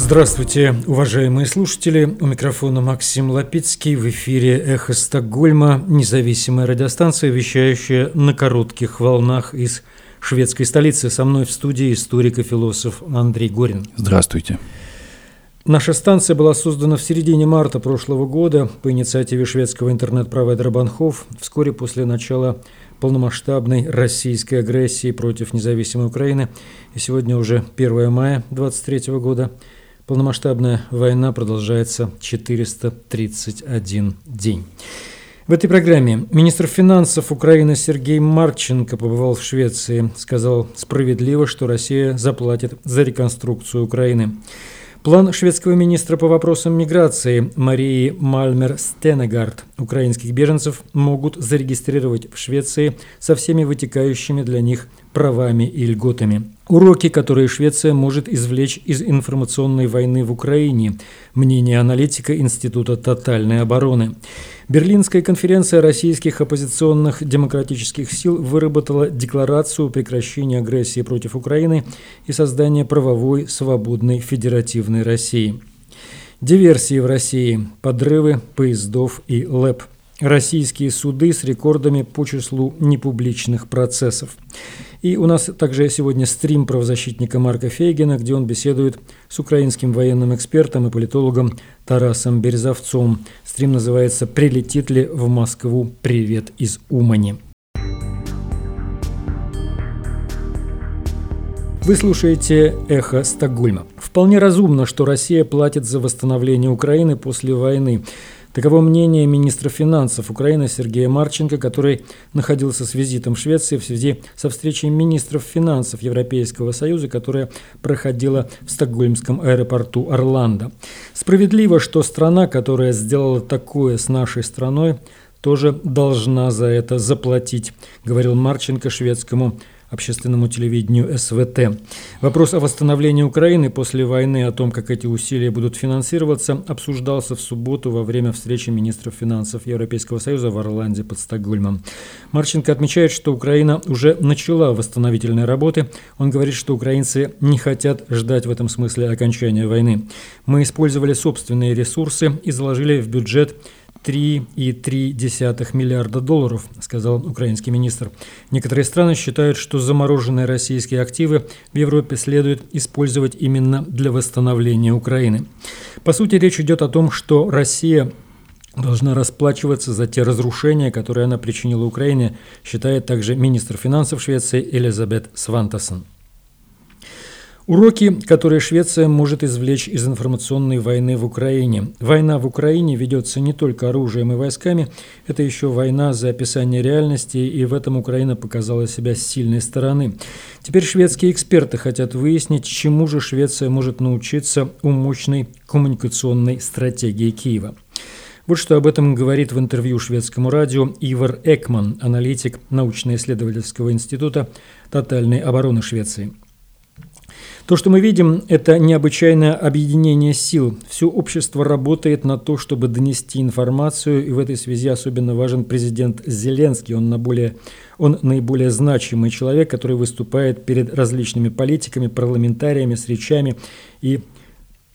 Здравствуйте, уважаемые слушатели. У микрофона Максим Лапицкий. В эфире «Эхо Стокгольма», независимая радиостанция, вещающая на коротких волнах из шведской столицы. Со мной в студии историк и философ Андрей Горин. Здравствуйте. Наша станция была создана в середине марта прошлого года по инициативе шведского интернет-провайдера Банхов вскоре после начала полномасштабной российской агрессии против независимой Украины. И сегодня уже 1 мая 2023 года. Полномасштабная война продолжается 431 день. В этой программе министр финансов Украины Сергей Марченко побывал в Швеции. Сказал справедливо, что Россия заплатит за реконструкцию Украины. План шведского министра по вопросам миграции Марии Мальмер-Стенегард украинских беженцев могут зарегистрировать в Швеции со всеми вытекающими для них правами и льготами. Уроки, которые Швеция может извлечь из информационной войны в Украине. Мнение аналитика Института тотальной обороны. Берлинская конференция российских оппозиционных демократических сил выработала декларацию прекращения агрессии против Украины и создания правовой, свободной, федеративной России. Диверсии в России, подрывы поездов и ЛЭП. Российские суды с рекордами по числу непубличных процессов. И у нас также сегодня стрим правозащитника Марка Фейгина, где он беседует с украинским военным экспертом и политологом Тарасом Березовцом. Стрим называется «Прилетит ли в Москву привет из Умани?». Вы слушаете «Эхо Стокгольма». Вполне разумно, что Россия платит за восстановление Украины после войны. Таково мнение министра финансов Украины Сергея Марченко, который находился с визитом в Швеции в связи со встречей министров финансов Европейского Союза, которая проходила в стокгольмском аэропорту Орландо. Справедливо, что страна, которая сделала такое с нашей страной, тоже должна за это заплатить, говорил Марченко шведскому общественному телевидению СВТ. Вопрос о восстановлении Украины после войны, о том, как эти усилия будут финансироваться, обсуждался в субботу во время встречи министров финансов Европейского Союза в Орланде под Стокгольмом. Марченко отмечает, что Украина уже начала восстановительные работы. Он говорит, что украинцы не хотят ждать в этом смысле окончания войны. Мы использовали собственные ресурсы и заложили в бюджет 3,3 миллиарда долларов, сказал украинский министр. Некоторые страны считают, что замороженные российские активы в Европе следует использовать именно для восстановления Украины. По сути, речь идет о том, что Россия должна расплачиваться за те разрушения, которые она причинила Украине, считает также министр финансов Швеции Элизабет Свантасон. Уроки, которые Швеция может извлечь из информационной войны в Украине. Война в Украине ведется не только оружием и войсками, это еще война за описание реальности, и в этом Украина показала себя с сильной стороны. Теперь шведские эксперты хотят выяснить, чему же Швеция может научиться у мощной коммуникационной стратегии Киева. Вот что об этом говорит в интервью шведскому радио Ивар Экман, аналитик научно-исследовательского института тотальной обороны Швеции. То, что мы видим, это необычайное объединение сил. Все общество работает на то, чтобы донести информацию, и в этой связи особенно важен президент Зеленский. Он, на более, он наиболее значимый человек, который выступает перед различными политиками, парламентариями, с речами и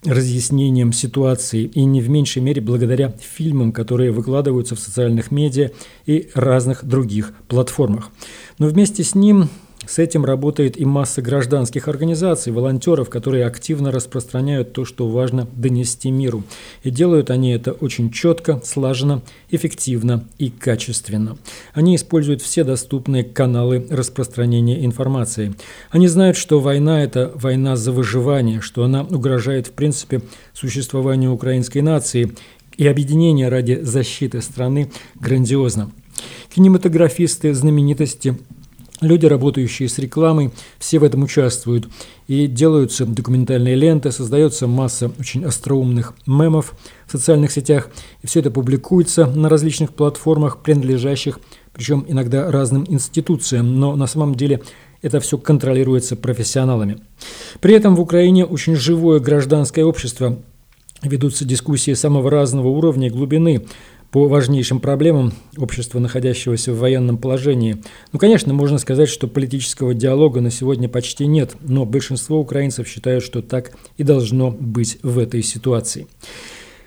разъяснением ситуации, и не в меньшей мере благодаря фильмам, которые выкладываются в социальных медиа и разных других платформах. Но вместе с ним с этим работает и масса гражданских организаций, волонтеров, которые активно распространяют то, что важно донести миру. И делают они это очень четко, слаженно, эффективно и качественно. Они используют все доступные каналы распространения информации. Они знают, что война – это война за выживание, что она угрожает в принципе существованию украинской нации, и объединение ради защиты страны грандиозно. Кинематографисты, знаменитости – Люди, работающие с рекламой, все в этом участвуют. И делаются документальные ленты, создается масса очень остроумных мемов в социальных сетях. И все это публикуется на различных платформах, принадлежащих, причем иногда разным институциям. Но на самом деле это все контролируется профессионалами. При этом в Украине очень живое гражданское общество. Ведутся дискуссии самого разного уровня и глубины по важнейшим проблемам общества, находящегося в военном положении. Ну, конечно, можно сказать, что политического диалога на сегодня почти нет, но большинство украинцев считают, что так и должно быть в этой ситуации.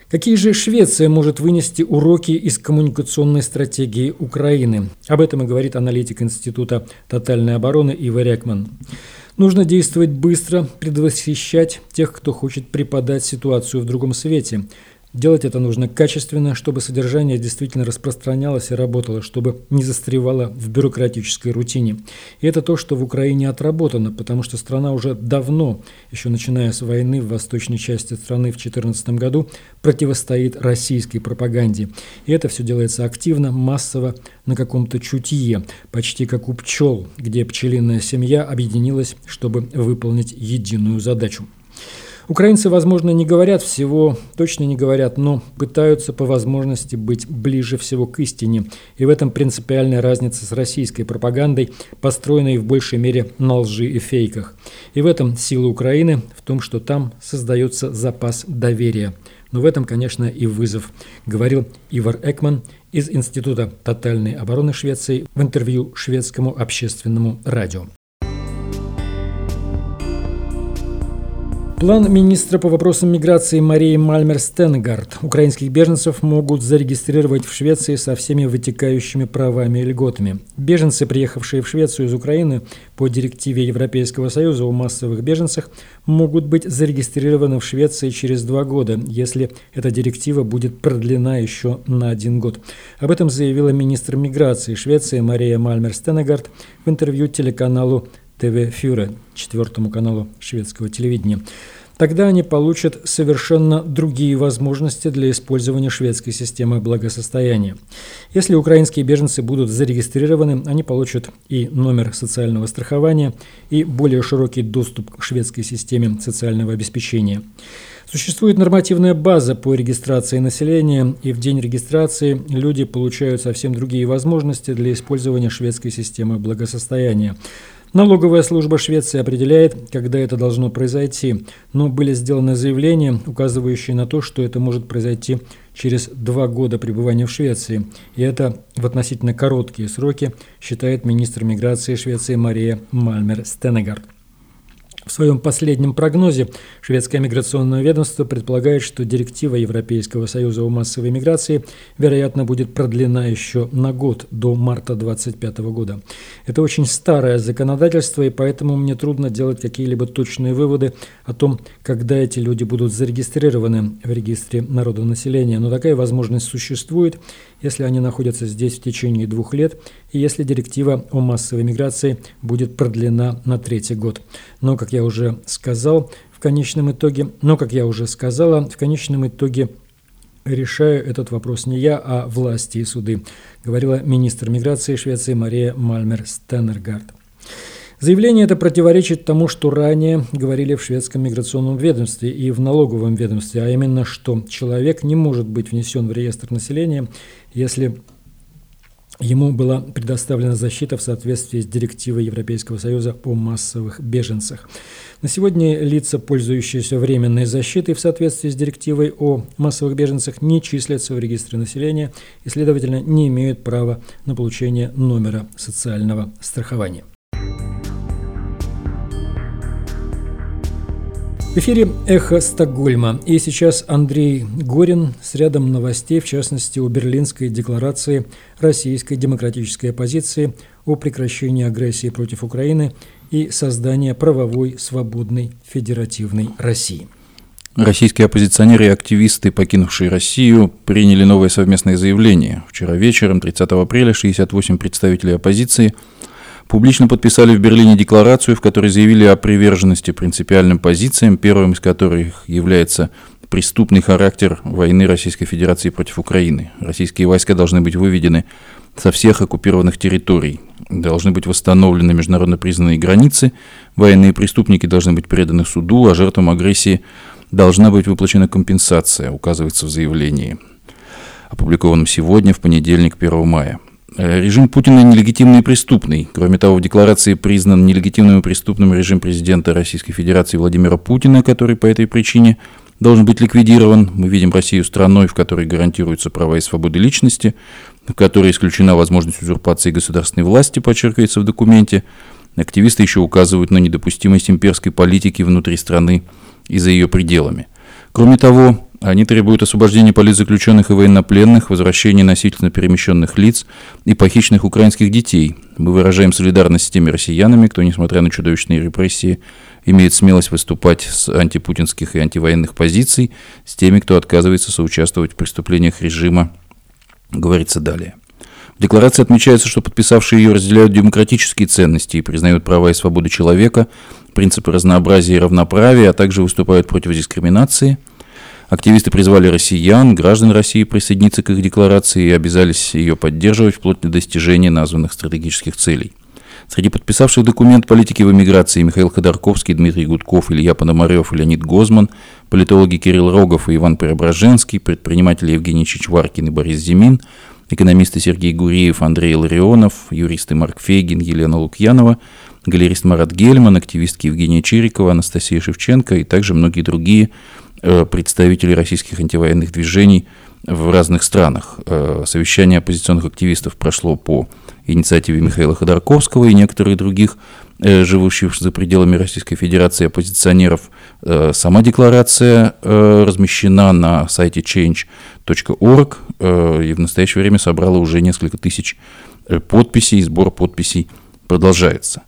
Какие же Швеция может вынести уроки из коммуникационной стратегии Украины? Об этом и говорит аналитик Института тотальной обороны Ива Рекман. Нужно действовать быстро, предвосхищать тех, кто хочет преподать ситуацию в другом свете, Делать это нужно качественно, чтобы содержание действительно распространялось и работало, чтобы не застревало в бюрократической рутине. И это то, что в Украине отработано, потому что страна уже давно, еще начиная с войны в восточной части страны в 2014 году, противостоит российской пропаганде. И это все делается активно, массово, на каком-то чутье, почти как у пчел, где пчелиная семья объединилась, чтобы выполнить единую задачу. Украинцы, возможно, не говорят всего, точно не говорят, но пытаются по возможности быть ближе всего к истине. И в этом принципиальная разница с российской пропагандой, построенной в большей мере на лжи и фейках. И в этом сила Украины, в том, что там создается запас доверия. Но в этом, конечно, и вызов, говорил Ивар Экман из Института тотальной обороны Швеции в интервью шведскому общественному радио. План министра по вопросам миграции Марии Мальмер-Стенгард. Украинских беженцев могут зарегистрировать в Швеции со всеми вытекающими правами и льготами. Беженцы, приехавшие в Швецию из Украины по директиве Европейского Союза о массовых беженцах, могут быть зарегистрированы в Швеции через два года, если эта директива будет продлена еще на один год. Об этом заявила министр миграции Швеции Мария Мальмер-Стенгард в интервью телеканалу ТВ Фюре, четвертому каналу шведского телевидения. Тогда они получат совершенно другие возможности для использования шведской системы благосостояния. Если украинские беженцы будут зарегистрированы, они получат и номер социального страхования, и более широкий доступ к шведской системе социального обеспечения. Существует нормативная база по регистрации населения, и в день регистрации люди получают совсем другие возможности для использования шведской системы благосостояния. Налоговая служба Швеции определяет, когда это должно произойти, но были сделаны заявления, указывающие на то, что это может произойти через два года пребывания в Швеции. И это в относительно короткие сроки, считает министр миграции Швеции Мария Мальмер-Стенегард. В своем последнем прогнозе шведское миграционное ведомство предполагает, что директива Европейского союза о массовой миграции, вероятно, будет продлена еще на год, до марта 2025 года. Это очень старое законодательство, и поэтому мне трудно делать какие-либо точные выводы о том, когда эти люди будут зарегистрированы в регистре народонаселения. Но такая возможность существует, если они находятся здесь в течение двух лет, и если директива о массовой миграции будет продлена на третий год. Но, как я уже сказал, в конечном итоге, но, как я уже сказала, в конечном итоге решаю этот вопрос не я, а власти и суды, говорила министр миграции Швеции Мария Мальмер-Стеннергард. Заявление это противоречит тому, что ранее говорили в шведском миграционном ведомстве и в налоговом ведомстве, а именно, что человек не может быть внесен в реестр населения, если Ему была предоставлена защита в соответствии с директивой Европейского Союза о массовых беженцах. На сегодня лица, пользующиеся временной защитой в соответствии с директивой о массовых беженцах, не числятся в регистре населения и, следовательно, не имеют права на получение номера социального страхования. В эфире «Эхо Стокгольма». И сейчас Андрей Горин с рядом новостей, в частности, о Берлинской декларации российской демократической оппозиции о прекращении агрессии против Украины и создании правовой, свободной, федеративной России. Российские оппозиционеры и активисты, покинувшие Россию, приняли новое совместное заявление. Вчера вечером, 30 апреля, 68 представителей оппозиции – публично подписали в Берлине декларацию, в которой заявили о приверженности принципиальным позициям, первым из которых является преступный характер войны Российской Федерации против Украины. Российские войска должны быть выведены со всех оккупированных территорий, должны быть восстановлены международно признанные границы, военные преступники должны быть преданы суду, а жертвам агрессии должна быть выплачена компенсация, указывается в заявлении, опубликованном сегодня, в понедельник, 1 мая. Э, режим Путина нелегитимный и преступный. Кроме того, в декларации признан нелегитимным и преступным режим президента Российской Федерации Владимира Путина, который по этой причине должен быть ликвидирован. Мы видим Россию страной, в которой гарантируются права и свободы личности, в которой исключена возможность узурпации государственной власти, подчеркивается в документе. Активисты еще указывают на недопустимость имперской политики внутри страны и за ее пределами. Кроме того, они требуют освобождения политзаключенных и военнопленных, возвращения насильственно перемещенных лиц и похищенных украинских детей. Мы выражаем солидарность с теми россиянами, кто, несмотря на чудовищные репрессии, имеет смелость выступать с антипутинских и антивоенных позиций, с теми, кто отказывается соучаствовать в преступлениях режима, говорится далее. В декларации отмечается, что подписавшие ее разделяют демократические ценности и признают права и свободы человека, принципы разнообразия и равноправия, а также выступают против дискриминации. Активисты призвали россиян, граждан России присоединиться к их декларации и обязались ее поддерживать вплоть до достижения названных стратегических целей. Среди подписавших документ политики в эмиграции Михаил Ходорковский, Дмитрий Гудков, Илья Пономарев и Леонид Гозман, политологи Кирилл Рогов и Иван Преображенский, предприниматели Евгений Чичваркин и Борис Зимин – экономисты Сергей Гуреев, Андрей Ларионов, юристы Марк Фейгин, Елена Лукьянова, галерист Марат Гельман, активистки Евгения Чирикова, Анастасия Шевченко и также многие другие э, представители российских антивоенных движений в разных странах. Э, совещание оппозиционных активистов прошло по инициативе Михаила Ходорковского и некоторых других э, живущих за пределами Российской Федерации оппозиционеров. Сама декларация размещена на сайте change.org и в настоящее время собрала уже несколько тысяч подписей, сбор подписей продолжается.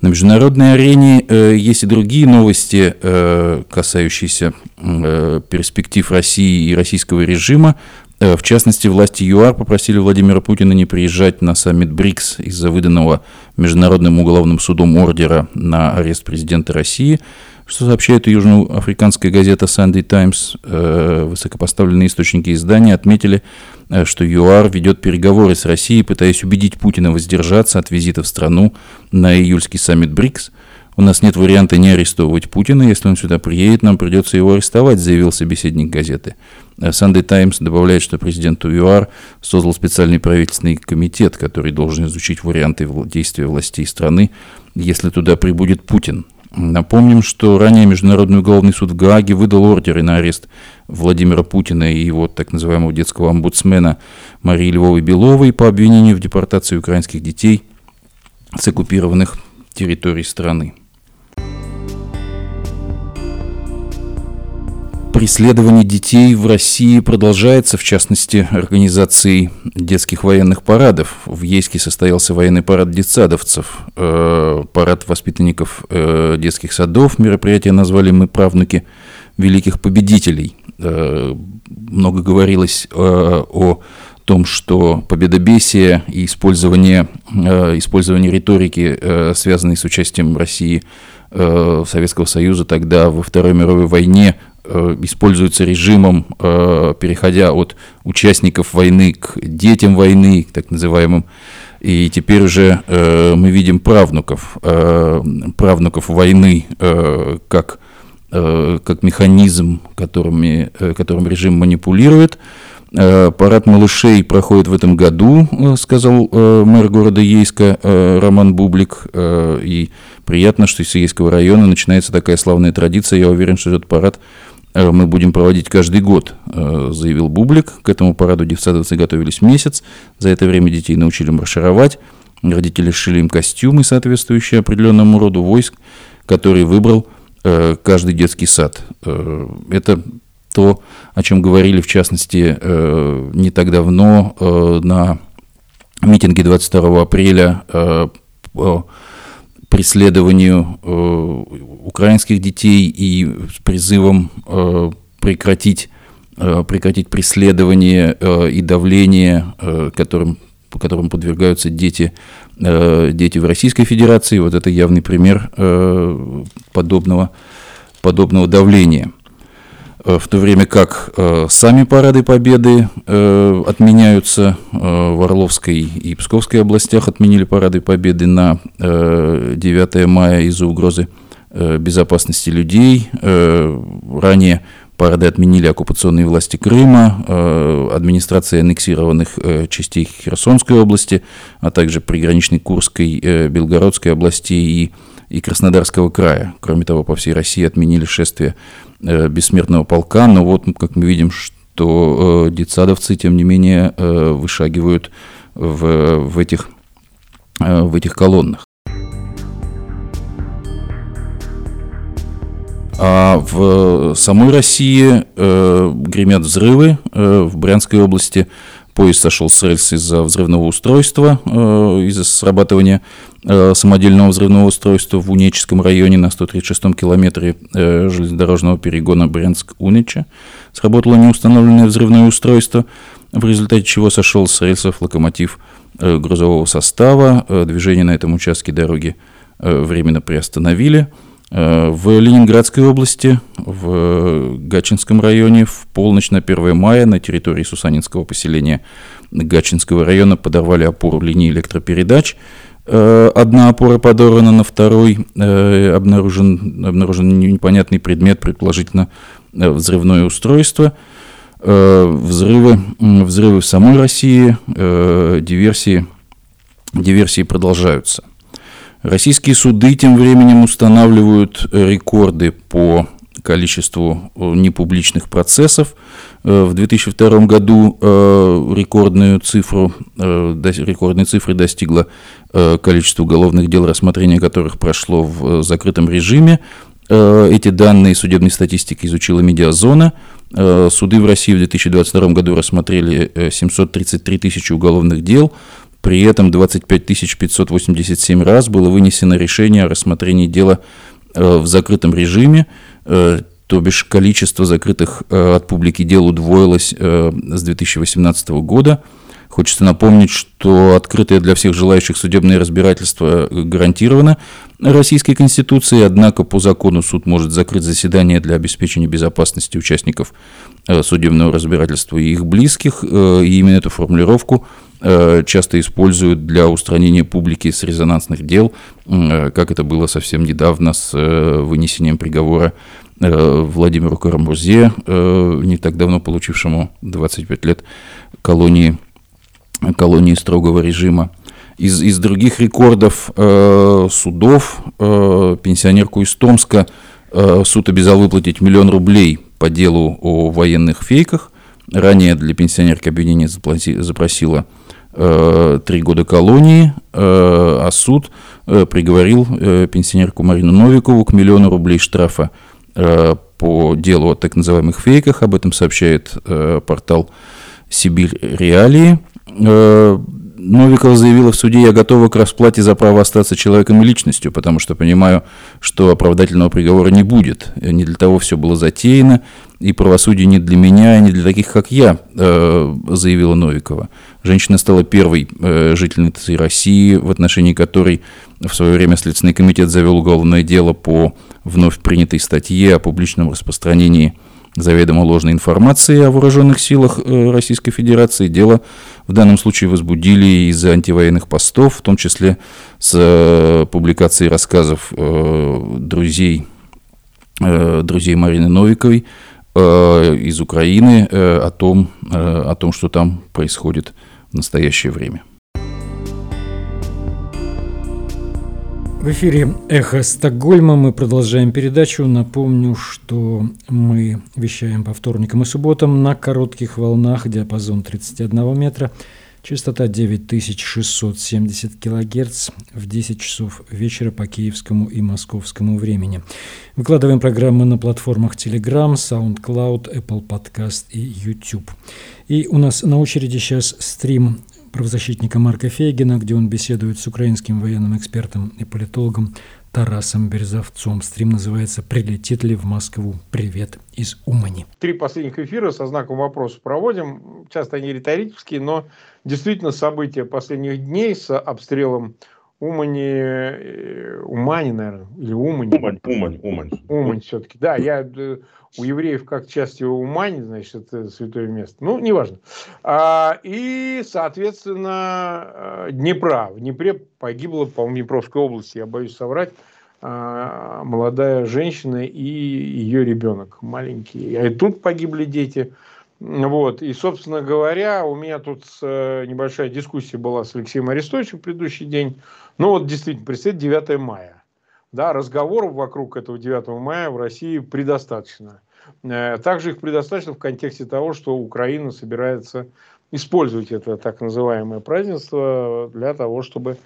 На международной арене э, есть и другие новости, э, касающиеся э, перспектив России и российского режима. Э, в частности, власти ЮАР попросили Владимира Путина не приезжать на саммит БРИКС из-за выданного Международным уголовным судом ордера на арест президента России – что сообщает южноафриканская газета Sunday Times, э, высокопоставленные источники издания отметили, э, что ЮАР ведет переговоры с Россией, пытаясь убедить Путина воздержаться от визита в страну на июльский саммит БРИКС. У нас нет варианта не арестовывать Путина. Если он сюда приедет, нам придется его арестовать, заявил собеседник газеты. Э, Sunday Times добавляет, что президент ЮАР создал специальный правительственный комитет, который должен изучить варианты действия властей страны, если туда прибудет Путин. Напомним, что ранее Международный уголовный суд в Гааге выдал ордеры на арест Владимира Путина и его так называемого детского омбудсмена Марии Львовой Беловой по обвинению в депортации украинских детей с оккупированных территорий страны. Преследование детей в России продолжается, в частности, организацией детских военных парадов. В Ейске состоялся военный парад детсадовцев, э, парад воспитанников э, детских садов. Мероприятие назвали «Мы правнуки великих победителей». Э, много говорилось о том, что победобесие и использование, использование риторики, связанной с участием России Советского Союза тогда во Второй мировой войне используется режимом, э, переходя от участников войны к детям войны, так называемым. И теперь уже э, мы видим правнуков, правнуков войны как, как механизм, которыми, которым режим манипулирует. Парад малышей проходит в этом году, сказал мэр города Ейска Роман Бублик. И приятно, что из Ейского района начинается такая славная традиция. Я уверен, что этот парад Э, мы будем проводить каждый год, э, заявил Бублик. К этому параду детсадовцы готовились месяц. За это время детей научили маршировать. Родители шили им костюмы, соответствующие определенному роду войск, который выбрал э, каждый детский сад. Это то, о чем говорили, в частности, не так давно на митинге 22 апреля по преследованию э, украинских детей и с призывом э, прекратить, э, прекратить преследование и давление, которым, которым подвергаются дети, дети в Российской Федерации. Вот это явный пример подобного, подобного давления. Э, в то время как э, сами парады победы э, отменяются в Орловской и Псковской областях, отменили парады победы на 9 мая из-за угрозы безопасности людей. Ранее парады отменили оккупационные власти Крыма, администрация аннексированных частей Херсонской области, а также приграничной Курской, Белгородской областей и и Краснодарского края. Кроме того, по всей России отменили шествие бессмертного полка, но вот, как мы видим, что детсадовцы, тем не менее, вышагивают в, в, этих, в этих колоннах. А в самой России э, гремят взрывы. Э, в Брянской области поезд сошел с рельс из-за взрывного устройства, э, из-за срабатывания э, самодельного взрывного устройства в Унеческом районе на 136-м километре э, железнодорожного перегона Брянск-Унича. Сработало неустановленное взрывное устройство, в результате чего сошел с рельсов локомотив грузового состава. Движение на этом участке дороги временно приостановили – в Ленинградской области, в Гачинском районе, в полночь на 1 мая на территории Сусанинского поселения Гачинского района подорвали опору линии электропередач. Э, одна опора подорвана, на второй э, обнаружен, обнаружен непонятный предмет, предположительно взрывное устройство. Взрывы, взрывы в самой России, диверсии, диверсии продолжаются – Российские суды тем временем устанавливают э, рекорды по количеству э, непубличных процессов. Э, в 2002 году рекордную цифру, рекордной цифры достигло количество уголовных дел, рассмотрение которых прошло в закрытом режиме. Эти данные судебной статистики изучила Медиазона. Суды в России в 2022 году рассмотрели 733 тысячи уголовных дел, при этом 25 587 раз было вынесено решение о рассмотрении дела э, в закрытом режиме, э, то бишь количество закрытых э, от публики дел удвоилось с 2018 года. Хочется напомнить, что открытое для всех желающих судебное разбирательство гарантировано Российской Конституцией, однако по закону суд может закрыть заседание для обеспечения безопасности участников судебного разбирательства и их близких, и именно эту формулировку – Э, часто используют для устранения публики с резонансных дел, э, как это было совсем недавно с э, вынесением приговора Владимиру Карамурзе, не так давно получившему 25 лет колонии, колонии строгого режима. Из, из других рекордов э, судов э, пенсионерку из Томска э, суд обязал выплатить миллион рублей по делу о военных фейках. Ранее для пенсионерки обвинение запросило Э, три года колонии, э, а суд э, приговорил пенсионерку Марину Новикову к миллиону рублей штрафа по делу о так называемых фейках. Об этом сообщает портал «Сибирь Реалии». Новикова заявила в суде, я готова к расплате за право остаться человеком и личностью, потому что понимаю, что оправдательного приговора не будет. Не для того все было затеяно, и правосудие не для меня, и не для таких, как я, заявила Новикова. Женщина стала первой э, жительницей России, в отношении которой в свое время Следственный комитет завел уголовное дело по вновь принятой статье о публичном распространении заведомо ложной информации о вооруженных силах э, Российской Федерации. Дело в данном случае возбудили из-за антивоенных постов, в том числе с э, публикацией рассказов э, друзей, друзей Марины Новиковой из Украины о, том, о том, что там происходит в настоящее время. В эфире «Эхо Стокгольма» мы продолжаем передачу. Напомню, что мы вещаем по вторникам и субботам на коротких волнах, диапазон 31 метра, частота 9670 килогерц в 10 часов вечера по киевскому и московскому времени. Выкладываем программы на платформах Telegram, SoundCloud, Apple Podcast и YouTube. И у нас на очереди сейчас стрим правозащитника Марка Фейгина, где он беседует с украинским военным экспертом и политологом Тарасом Березовцом. Стрим называется «Прилетит ли в Москву? Привет из Умани». Три последних эфира со знаком вопроса проводим. Часто они риторические, но действительно события последних дней с обстрелом Умани, э, Умани, наверное, или Умани. Умань, Умань, Умань. Умань все-таки. Да, я э, у евреев как часть его Умани, значит, это святое место. Ну, неважно. А, и, соответственно, э, Днепра. В Днепре погибла, по-моему, в Днепровской области, я боюсь соврать, а, молодая женщина и ее ребенок маленький. И тут погибли дети. Вот. И, собственно говоря, у меня тут небольшая дискуссия была с Алексеем Арестовичем в предыдущий день. Ну вот действительно, представьте, 9 мая. да, разговоров вокруг этого 9 мая в России предостаточно. Э, также их предостаточно в контексте того, что Украина собирается использовать это так называемое празднество для того, чтобы,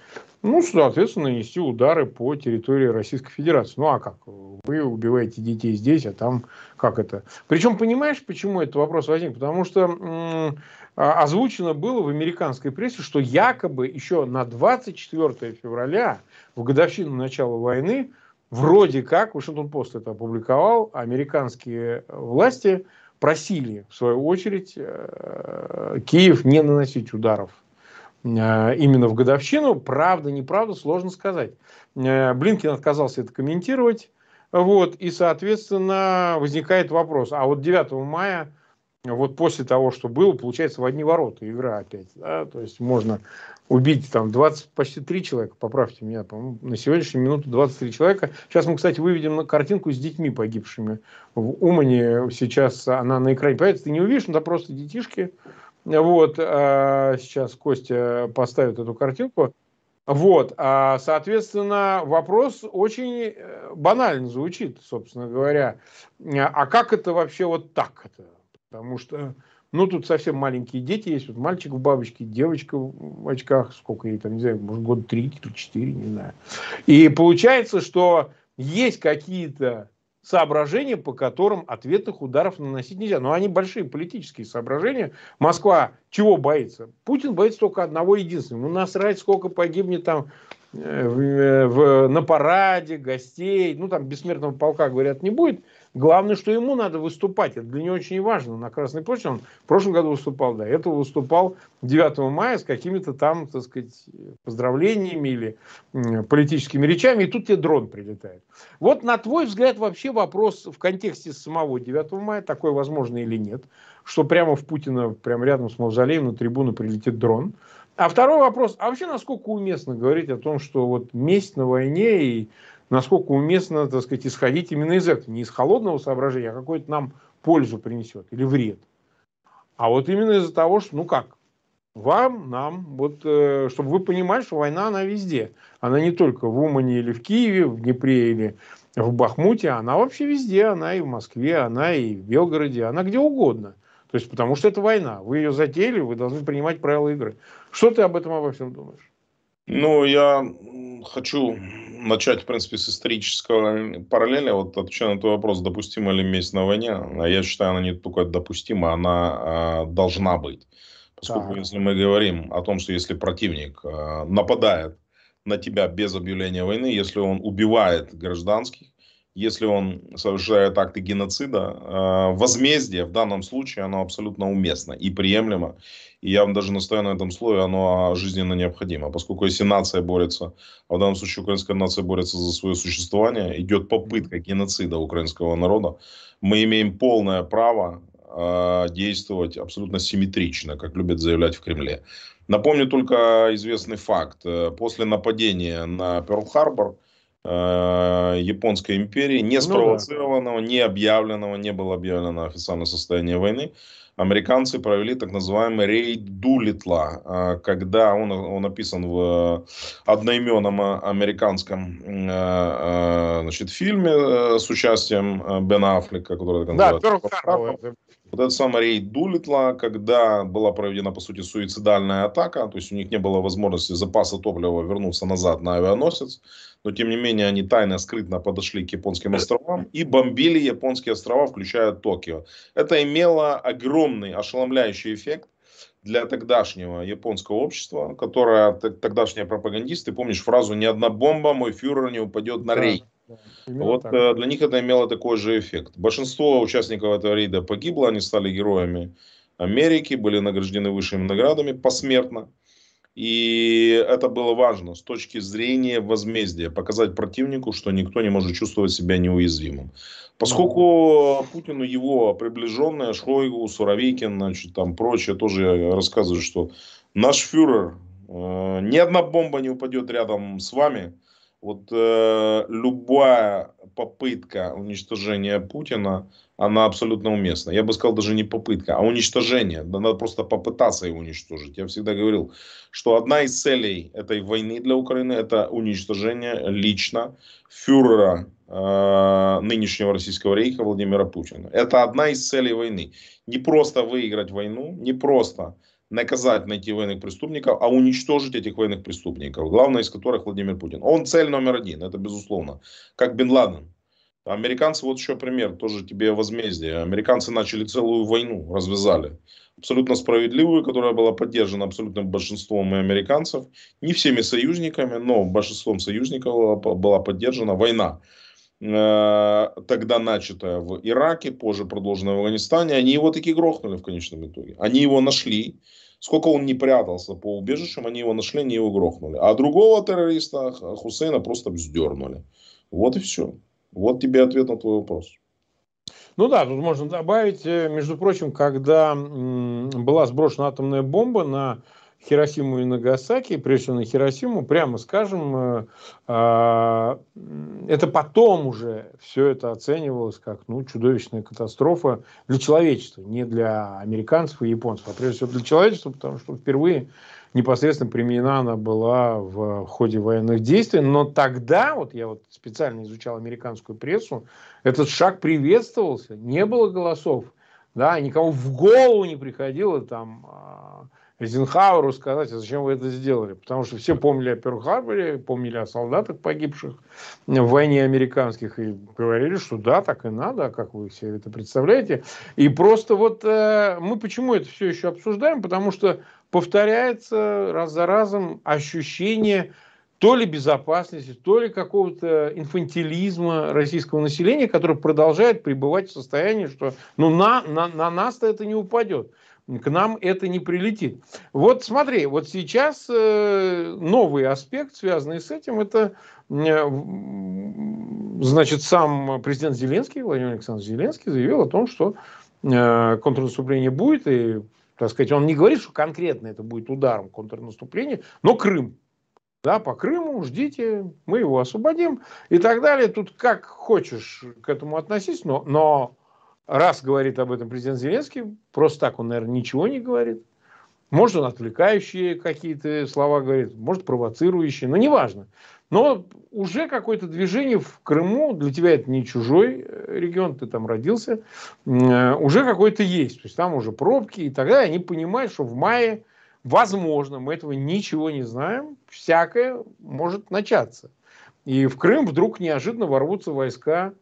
ну, соответственно, нанести удары по территории Российской Федерации. Ну, а как? Вы убиваете детей здесь, а там как это? Причем, понимаешь, почему этот вопрос возник? Потому что а, озвучено было в американской прессе, что якобы еще на 24 февраля, в годовщину начала войны, вроде как, Вашингтон-Пост это опубликовал, американские власти – просили, в свою очередь, э, Киев не наносить ударов именно в годовщину. Правда, неправда, сложно сказать. Э, Блинкин отказался это комментировать. Вот, и, соответственно, возникает вопрос, а вот 9 мая вот после того, что было, получается, в одни ворота игра опять. Да? То есть можно убить там 20, почти 3 человека, поправьте меня, по-моему, на сегодняшнюю минуту 23 человека. Сейчас мы, кстати, выведем на картинку с детьми погибшими. В Умане сейчас она на экране появится, ты не увидишь, но это просто детишки. Вот, а сейчас Костя поставит эту картинку. Вот, а, соответственно, вопрос очень э, банально звучит, собственно говоря. А как это вообще вот так это? Потому что, ну, тут совсем маленькие дети есть. Вот мальчик в бабочке, девочка в очках, сколько ей там, не знаю, может, год три, четыре, не знаю. И получается, что есть какие-то соображения, по которым ответных ударов наносить нельзя. Но они большие политические соображения. Москва чего боится? Путин боится только одного единственного. Ну, насрать, сколько погибнет там э, в, э, в, на параде, гостей. Ну, там бессмертного полка, говорят, не будет. Главное, что ему надо выступать. Это для него очень важно. На Красной площади он в прошлом году выступал, до этого выступал 9 мая с какими-то там, так сказать, поздравлениями или политическими речами, и тут тебе дрон прилетает. Вот на твой взгляд вообще вопрос в контексте самого 9 мая, такое возможно или нет, что прямо в Путина, прямо рядом с мавзолеем на трибуну прилетит дрон. А второй вопрос, а вообще насколько уместно говорить о том, что вот месть на войне и насколько уместно, так сказать, исходить именно из этого, не из холодного соображения, а какой-то нам пользу принесет или вред. А вот именно из-за того, что, ну как, вам, нам, вот, э, чтобы вы понимали, что война, она везде. Она не только в Умане или в Киеве, в Днепре или в Бахмуте, она вообще везде, она и в Москве, она и в Белгороде, она где угодно. То есть, потому что это война. Вы ее затеяли, вы должны принимать правила игры. Что ты об этом обо всем думаешь? Ну, я хочу начать, в принципе, с исторического параллели. Вот отвечая на твой вопрос, допустима ли месть на войне, а я считаю, она не только допустима, она э, должна быть. Поскольку, да. если мы говорим о том, что если противник э, нападает на тебя без объявления войны, если он убивает гражданских, если он совершает акты геноцида, э, возмездие в данном случае, оно абсолютно уместно и приемлемо. И я вам даже настаиваю на этом слове, оно жизненно необходимо. Поскольку если нация борется, а в данном случае украинская нация борется за свое существование, идет попытка геноцида украинского народа, мы имеем полное право э, действовать абсолютно симметрично, как любят заявлять в Кремле. Напомню только известный факт. Э, после нападения на Перл-Харбор, японской империи, не спровоцированного, не объявленного, не было объявлено официальное состояние войны, американцы провели так называемый рейд Дулитла, э, когда он, он описан в одноименном американском э, значит, фильме с участием Бена Аффлека, который так называется. Да, вот этот самый рейд Дулитла, когда была проведена, по сути, суицидальная атака, то есть у них не было возможности запаса топлива вернуться назад на авианосец, но тем не менее они тайно, скрытно подошли к японским островам и бомбили японские острова, включая Токио. Это имело огромный ошеломляющий эффект для тогдашнего японского общества, которое тогдашние пропагандисты, помнишь фразу «ни одна бомба, мой фюрер, не упадет на рейд». Вот так. Э, для них это имело такой же эффект. Большинство участников этого рейда погибло, они стали героями Америки, были награждены высшими наградами посмертно. И это было важно с точки зрения возмездия, показать противнику, что никто не может чувствовать себя неуязвимым. Поскольку Путину его приближенные, Шойгу, Суровикин, значит, там прочее, тоже рассказывают, что наш фюрер, э, ни одна бомба не упадет рядом с вами, Вот э, любая попытка уничтожения Путина, она абсолютно уместна. Я бы сказал, даже не попытка, а уничтожение. Да надо просто попытаться его уничтожить. Я всегда говорил, что одна из целей этой войны для Украины это уничтожение лично фюрера э, нынешнего российского рейха Владимира Путина. Это одна из целей войны. Не просто выиграть войну, не просто наказать, найти военных преступников, а уничтожить этих военных преступников, главное из которых Владимир Путин. Он цель номер один, это безусловно, как Бен Ладен. Американцы, вот еще пример, тоже тебе возмездие. Американцы начали целую войну, развязали. Абсолютно справедливую, которая была поддержана абсолютным большинством американцев. Не всеми союзниками, но большинством союзников была поддержана война. Э, тогда начатая в Ираке, позже продолженная в Афганистане. Они его таки грохнули в конечном итоге. Они его нашли. Сколько он не прятался по убежищам, они его нашли, они его грохнули. А другого террориста Хусейна просто вздернули. Вот и все. Вот тебе ответ на твой вопрос. Ну да, тут можно добавить, э, между прочим, когда была сброшена атомная бомба на Хиросиму и Нагасаки, прежде всего на Хиросиму, прямо скажем, э, а, это потом уже все это оценивалось как ну, чудовищная катастрофа для человечества, не для американцев и японцев, а прежде всего для человечества, потому что впервые непосредственно применена она была в ходе военных действий. Но тогда, вот я вот специально изучал американскую прессу, этот шаг приветствовался, не было голосов, да, никому в голову не приходило там а, Эйзенхауэру сказать, а зачем вы это сделали. Потому что все помнили о Перл-Харборе, помнили о солдатах погибших в войне американских и говорили, что да, так и надо, а как вы себе это представляете. И просто вот э, мы почему это все еще обсуждаем? Потому что повторяется раз за разом ощущение то ли безопасности, то ли какого-то инфантилизма российского населения, которое продолжает пребывать в состоянии, что ну, на, на, на нас-то это не упадет к нам это не прилетит. Вот смотри, вот сейчас э, новый аспект, связанный с этим, это э, значит сам президент Зеленский, Владимир Александрович Зеленский заявил о том, что э, контрнаступление будет, и, так сказать, он не говорит, что конкретно это будет ударом контрнаступления, но Крым. Да, по Крыму ждите, мы его освободим и так далее. Тут как хочешь к этому относись, но, но раз говорит об этом президент Зеленский, просто так он, наверное, ничего не говорит. Может, он отвлекающие какие-то слова говорит, может, провоцирующие, но неважно. Но уже какое-то движение в Крыму, для тебя это не чужой э, регион, ты там родился, э, уже какой-то есть. То есть там уже пробки и далее. Они понимают, что в мае, возможно, мы этого ничего не знаем, всякое может начаться. И в Крым вдруг неожиданно ворвутся войска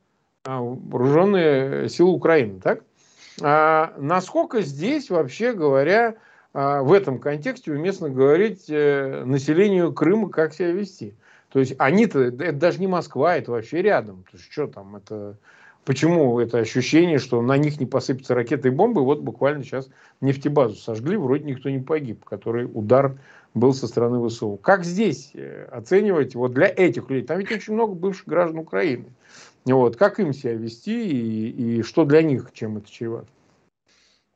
вооруженные силы Украины, так? А насколько здесь, вообще говоря, а, в этом контексте уместно говорить э, населению Крыма, как себя вести? То есть они-то, это даже не Москва, это вообще рядом. То есть что там, это... Почему это ощущение, что на них не посыпятся ракеты и бомбы? Вот буквально сейчас нефтебазу сожгли, вроде никто не погиб, который удар был со стороны ВСУ. Как здесь э, оценивать вот для этих людей? Там ведь очень много бывших граждан Украины. Вот, как им себя вести и, и что для них, чем это чревато?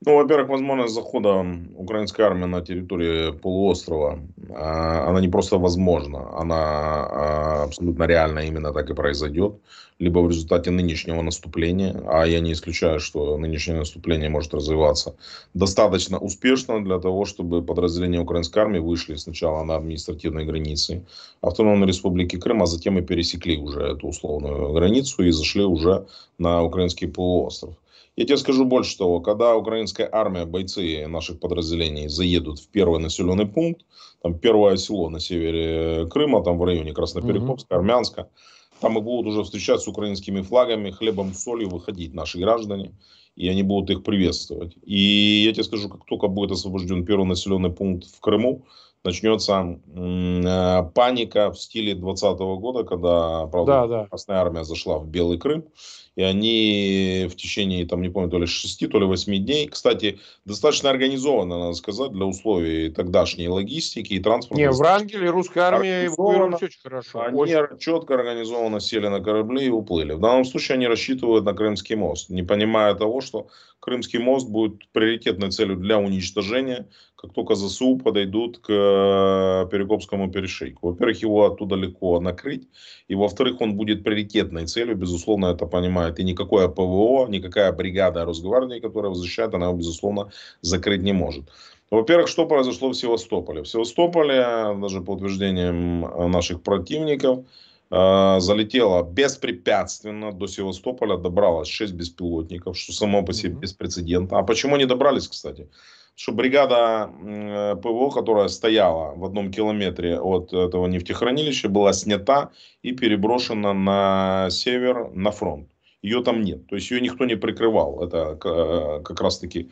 Ну, во-первых, возможность захода украинской армии на территорию полуострова, а, она не просто возможна, она а, абсолютно реально именно так и произойдет. Либо в результате нынешнего наступления, а я не исключаю, что нынешнее наступление может развиваться достаточно успешно для того, чтобы подразделения украинской армии вышли сначала на административной границе Автономной Республики Крым, а затем и пересекли уже эту условную границу и зашли уже на украинский полуостров. Я тебе скажу больше того, когда украинская армия, бойцы наших подразделений заедут в первый населенный пункт, там первое село на севере Крыма, там в районе Красноперекопска, Армянска, там и будут уже встречать с украинскими флагами, хлебом, солью выходить наши граждане, и они будут их приветствовать. И я тебе скажу, как только будет освобожден первый населенный пункт в Крыму, начнется э, паника в стиле 2020 года, когда, правда, да, да. Красная Армия зашла в Белый Крым, и они в течение, там, не помню, то ли 6, то ли 8 дней, кстати, достаточно организованно, надо сказать, для условий тогдашней логистики и транспорта. Не, в Врангеле русская армия эвакуировалась очень хорошо. Они очень. четко организованно сели на корабли и уплыли. В данном случае они рассчитывают на Крымский мост, не понимая того, что Крымский мост будет приоритетной целью для уничтожения, как только ЗСУ подойдут к э, Перекопскому перешейку. Во-первых, его оттуда легко накрыть, и во-вторых, он будет приоритетной целью, безусловно, это понимает. И никакое ПВО, никакая бригада Росгвардии, которая защищает, она его, безусловно, закрыть не может. Во-первых, что произошло в Севастополе? В Севастополе, даже по утверждениям наших противников, Э, залетела беспрепятственно до Севастополя, добралась 6 беспилотников, что само по себе беспрецедентно. А почему они добрались, кстати? Что бригада э, ПВО, которая стояла в одном километре от этого нефтехранилища, была снята и переброшена на север, на фронт ее там нет. То есть ее никто не прикрывал. Это э, как раз таки.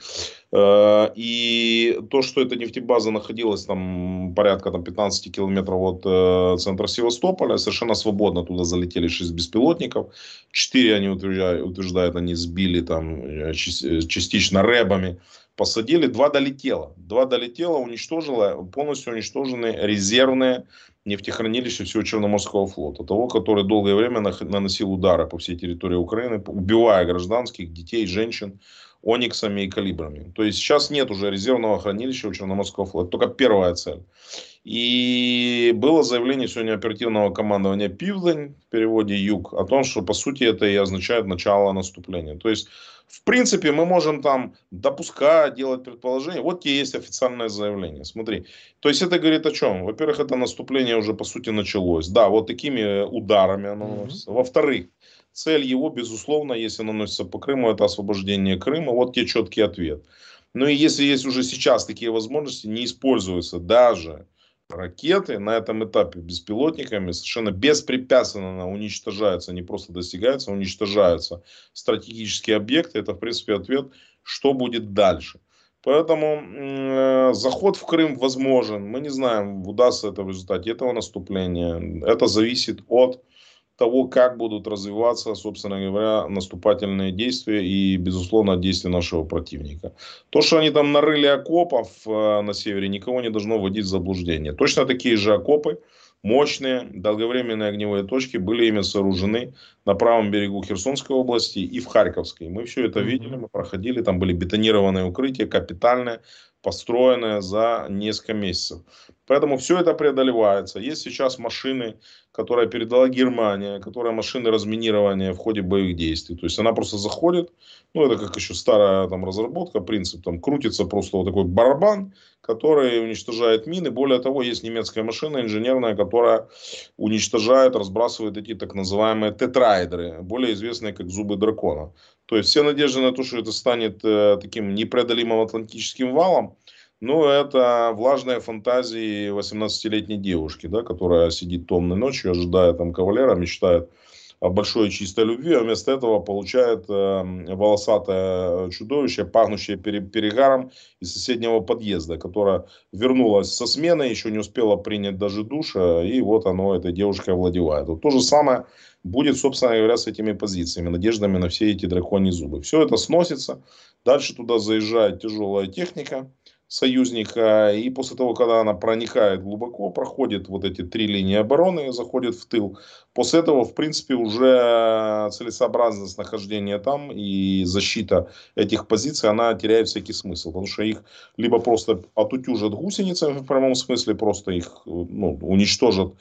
Э, и то, что эта нефтебаза находилась там порядка там, 15 километров от э, центра Севастополя, совершенно свободно туда залетели 6 беспилотников. 4, они утверждают, утверждают они сбили там частично рэбами посадили, два долетело. Два долетело, уничтожило, полностью уничтожены резервные нефтехранилища всего Черноморского флота. Того, который долгое время наносил удары по всей территории Украины, убивая гражданских, детей, женщин, ониксами и калибрами. То есть сейчас нет уже резервного хранилища у Черноморского флота. Только первая цель. И было заявление сегодня оперативного командования Пивдень, в переводе Юг, о том, что по сути это и означает начало наступления. То есть в принципе, мы можем там допускать, делать предположения. Вот тебе есть официальное заявление. Смотри. То есть это говорит о чем? Во-первых, это наступление уже по сути началось. Да, вот такими ударами оно наносится. Во-вторых, цель его, безусловно, если наносится по Крыму, это освобождение Крыма. Вот тебе четкий ответ. Ну и если есть уже сейчас такие возможности, не используются даже ракеты на этом этапе беспилотниками совершенно беспрепятственно уничтожаются, не просто достигаются, а уничтожаются стратегические объекты. Это, в принципе, ответ, что будет дальше. Поэтому э, заход в Крым возможен. Мы не знаем, удастся это в результате этого наступления. Это зависит от того, как будут развиваться, собственно говоря, наступательные действия и, безусловно, действия нашего противника. То, что они там нарыли окопов э, на севере, никого не должно вводить в заблуждение. Точно такие же окопы, мощные долговременные огневые точки были ими сооружены на правом берегу Херсонской области и в Харьковской. Мы все это видели, мы проходили, там были бетонированные укрытия, капитальные, построенные за несколько месяцев. Поэтому все это преодолевается. Есть сейчас машины, которые передала Германия, которая машины разминирования в ходе боевых действий. То есть она просто заходит, ну это как еще старая там разработка, принцип, там крутится просто вот такой барабан, который уничтожает мины. Более того, есть немецкая машина инженерная, которая уничтожает, разбрасывает эти так называемые тетрайдеры, более известные как зубы дракона. То есть все надежды на то, что это станет э, таким непреодолимым атлантическим валом, ну, это влажные фантазии 18-летней девушки, да, которая сидит томной ночью, ожидая там кавалера, мечтает о большой чистой любви, а вместо этого получает э, волосатое чудовище, пахнущее перегаром из соседнего подъезда, которое вернулось со смены, еще не успела принять даже душа, и вот оно этой девушкой овладевает. Вот то же самое будет, собственно говоря, с этими позициями, надеждами на все эти драконьи зубы. Все это сносится, дальше туда заезжает тяжелая техника союзника, и после того, когда она проникает глубоко, проходит вот эти три линии обороны, заходит в тыл, после этого, в принципе, уже целесообразность нахождения там и защита этих позиций, она теряет всякий смысл, потому что их либо просто отутюжат гусеницами в прямом смысле, просто их ну, уничтожат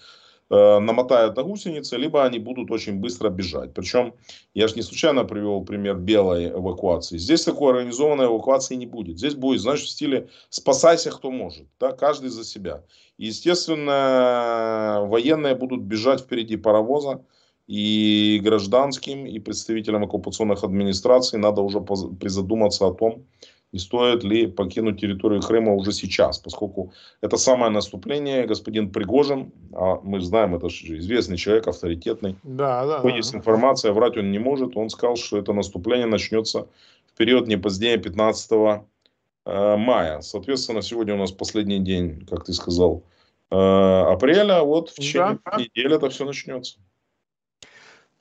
Э, намотают на гусеницы, либо они будут очень быстро бежать. Причем, я же не случайно привел пример белой эвакуации. Здесь такой организованной эвакуации не будет. Здесь будет, знаешь, в стиле «спасайся, кто может». Да? Каждый за себя. Естественно, военные будут бежать впереди паровоза. И гражданским, и представителям оккупационных администраций надо уже призадуматься о том, и стоит ли покинуть территорию Крыма уже сейчас, поскольку это самое наступление, господин Пригожин, а мы знаем, это же известный человек, авторитетный, да, да, да. есть информация, врать он не может, он сказал, что это наступление начнется в период не позднее 15 э, мая. Соответственно, сегодня у нас последний день, как ты сказал, э, апреля, вот в течение да. недели это все начнется.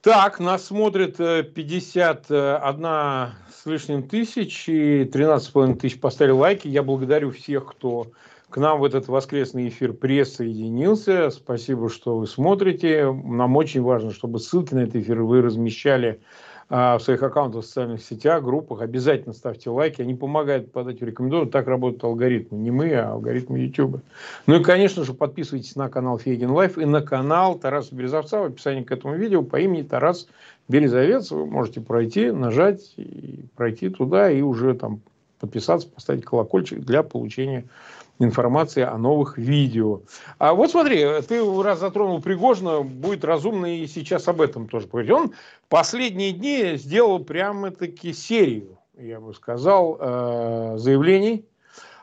Так, нас смотрит 51 э, с лишним тысяч и 13,5 тысяч поставили лайки. Я благодарю всех, кто к нам в этот воскресный эфир присоединился. Спасибо, что вы смотрите. Нам очень важно, чтобы ссылки на этот эфир вы размещали в своих аккаунтах в социальных сетях, группах. Обязательно ставьте лайки. Они помогают попадать в рекомендованную. Так работают алгоритмы. Не мы, а алгоритмы YouTube. Ну и, конечно же, подписывайтесь на канал Фейгин Live и на канал Тараса Березовца в описании к этому видео по имени Тарас Березовец. Вы можете пройти, нажать и пройти туда и уже там подписаться, поставить колокольчик для получения информации о новых видео. А вот смотри, ты раз затронул Пригожина, будет разумно и сейчас об этом тоже поговорить. Он последние дни сделал прямо-таки серию, я бы сказал, э, заявлений,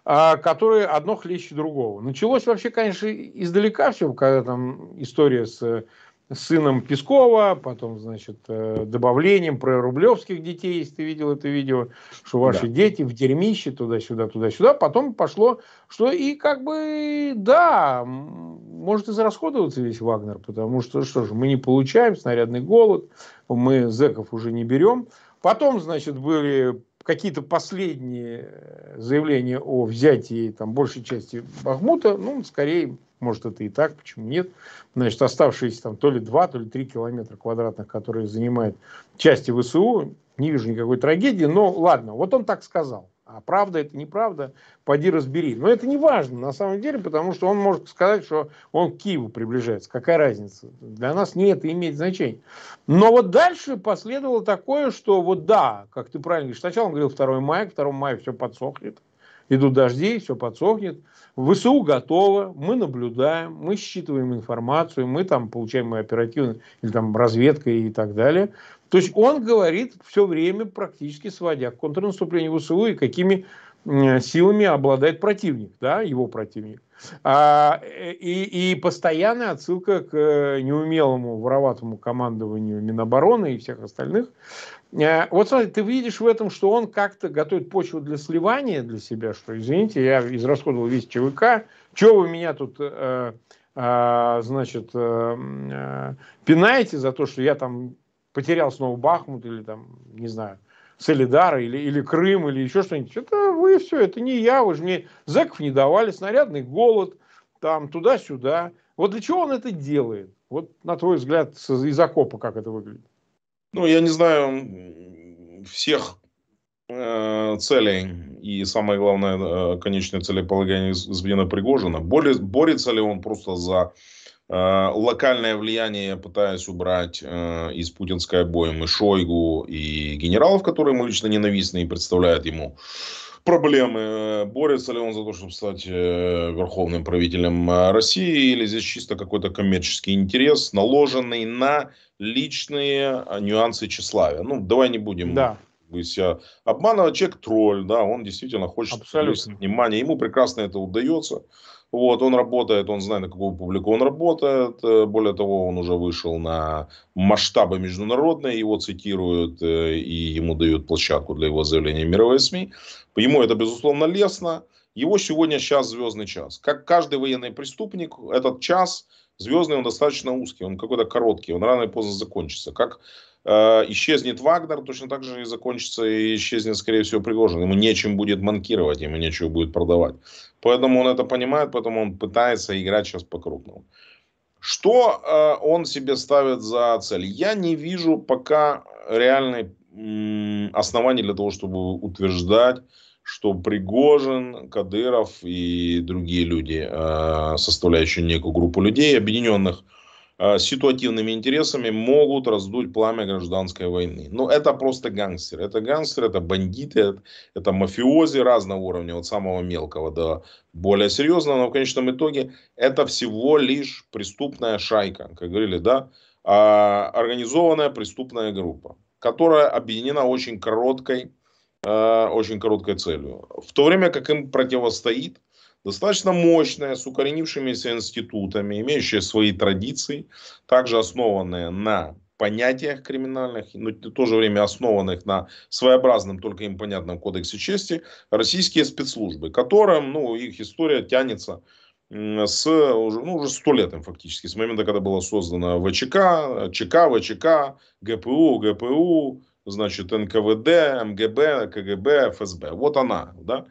э, которые одно хлеще другого. Началось вообще, конечно, издалека все, когда там история с сыном Пескова, потом, значит, э, добавлением про рублевских детей, если ты видел это видео, что ваши да. дети в дерьмище, туда-сюда, туда-сюда. Потом пошло, что и как бы, да, может израсходоваться весь Вагнер, потому что, что же, мы не получаем снарядный голод, мы зеков уже не берем. Потом, значит, были какие-то последние заявления о взятии там, большей части Бахмута, ну, скорее может это и так, почему нет. Значит, оставшиеся там то ли 2, то ли 3 километра квадратных, которые занимают части ВСУ, не вижу никакой трагедии, но ладно, вот он так сказал. А правда это неправда, поди разбери. Но это не важно на самом деле, потому что он может сказать, что он к Киеву приближается. Какая разница? Для нас не это имеет значения. Но вот дальше последовало такое, что вот да, как ты правильно говоришь, сначала он говорил 2 мая, к 2 мая все подсохнет идут дожди, все подсохнет. ВСУ готово, мы наблюдаем, мы считываем информацию, мы там получаем оперативно, или там разведка и так далее. То есть он говорит все время практически сводя к контрнаступлению ВСУ и какими силами обладает противник, да, его противник. А, и, и постоянная отсылка к неумелому вороватому командованию Минобороны и всех остальных. А, вот смотри, ты видишь в этом, что он как-то готовит почву для сливания для себя, что, извините, я израсходовал весь ЧВК, что вы меня тут, э, э, значит, э, э, пинаете за то, что я там потерял снова Бахмут или там, не знаю, Солидар или, или Крым или еще что-нибудь. Это вы все, это не я, вы же мне зэков не давали, снарядный голод, там туда-сюда. Вот для чего он это делает? Вот на твой взгляд из окопа как это выглядит? Ну, я не знаю всех э, целей и самое главное э, конечное целеполагание господина Пригожина. Борется ли он просто за локальное влияние, пытаясь убрать э, из путинской обоймы Шойгу и генералов, которые ему лично ненавистны и представляют ему проблемы. Борется ли он за то, чтобы стать э, верховным правителем э, России, или здесь чисто какой-то коммерческий интерес, наложенный на личные а, нюансы тщеславия. Ну, давай не будем да. себя обманывать. Человек тролль, да, он действительно хочет внимания. Ему прекрасно это удается. Вот, он работает, он знает, на какую публику он работает. Э, более того, он уже вышел на масштабы международные, его цитируют э, и ему дают площадку для его заявления мировые СМИ. Ему это, безусловно, лестно. Его сегодня сейчас звездный час. Как каждый военный преступник, этот час Звездный он достаточно узкий, он какой-то короткий, он рано или поздно закончится. Как исчезнет Вагнер, точно так же и закончится и исчезнет, скорее всего, Пригожин. Ему нечем будет манкировать, ему нечего будет продавать. Поэтому он это понимает, поэтому он пытается играть сейчас по-крупному. Что э, он себе ставит за цель? Я не вижу пока реальной оснований для того, чтобы утверждать, что Пригожин, Кадыров и другие люди, э, составляющие некую группу людей, объединенных э, ситуативными интересами, могут раздуть пламя гражданской войны. Но это просто гангстеры. Это гангстеры, это бандиты, это, мафиози разного уровня, от самого мелкого до более серьезного. Но в конечном итоге это всего лишь преступная шайка, как говорили, да, а, организованная преступная группа, которая объединена очень короткой Э, очень короткой целью. В то время как им противостоит достаточно мощная, с укоренившимися институтами, имеющая свои традиции, также основанная на понятиях криминальных, но в то же время основанных на своеобразном, только им понятном кодексе чести, российские спецслужбы, которым, ну, их история тянется с уже, ну, уже сто лет фактически, с момента, когда была создана ВЧК, ЧК, ВЧК, ГПУ, ГПУ, значит, НКВД, МГБ, КГБ, ФСБ. Вот она, да.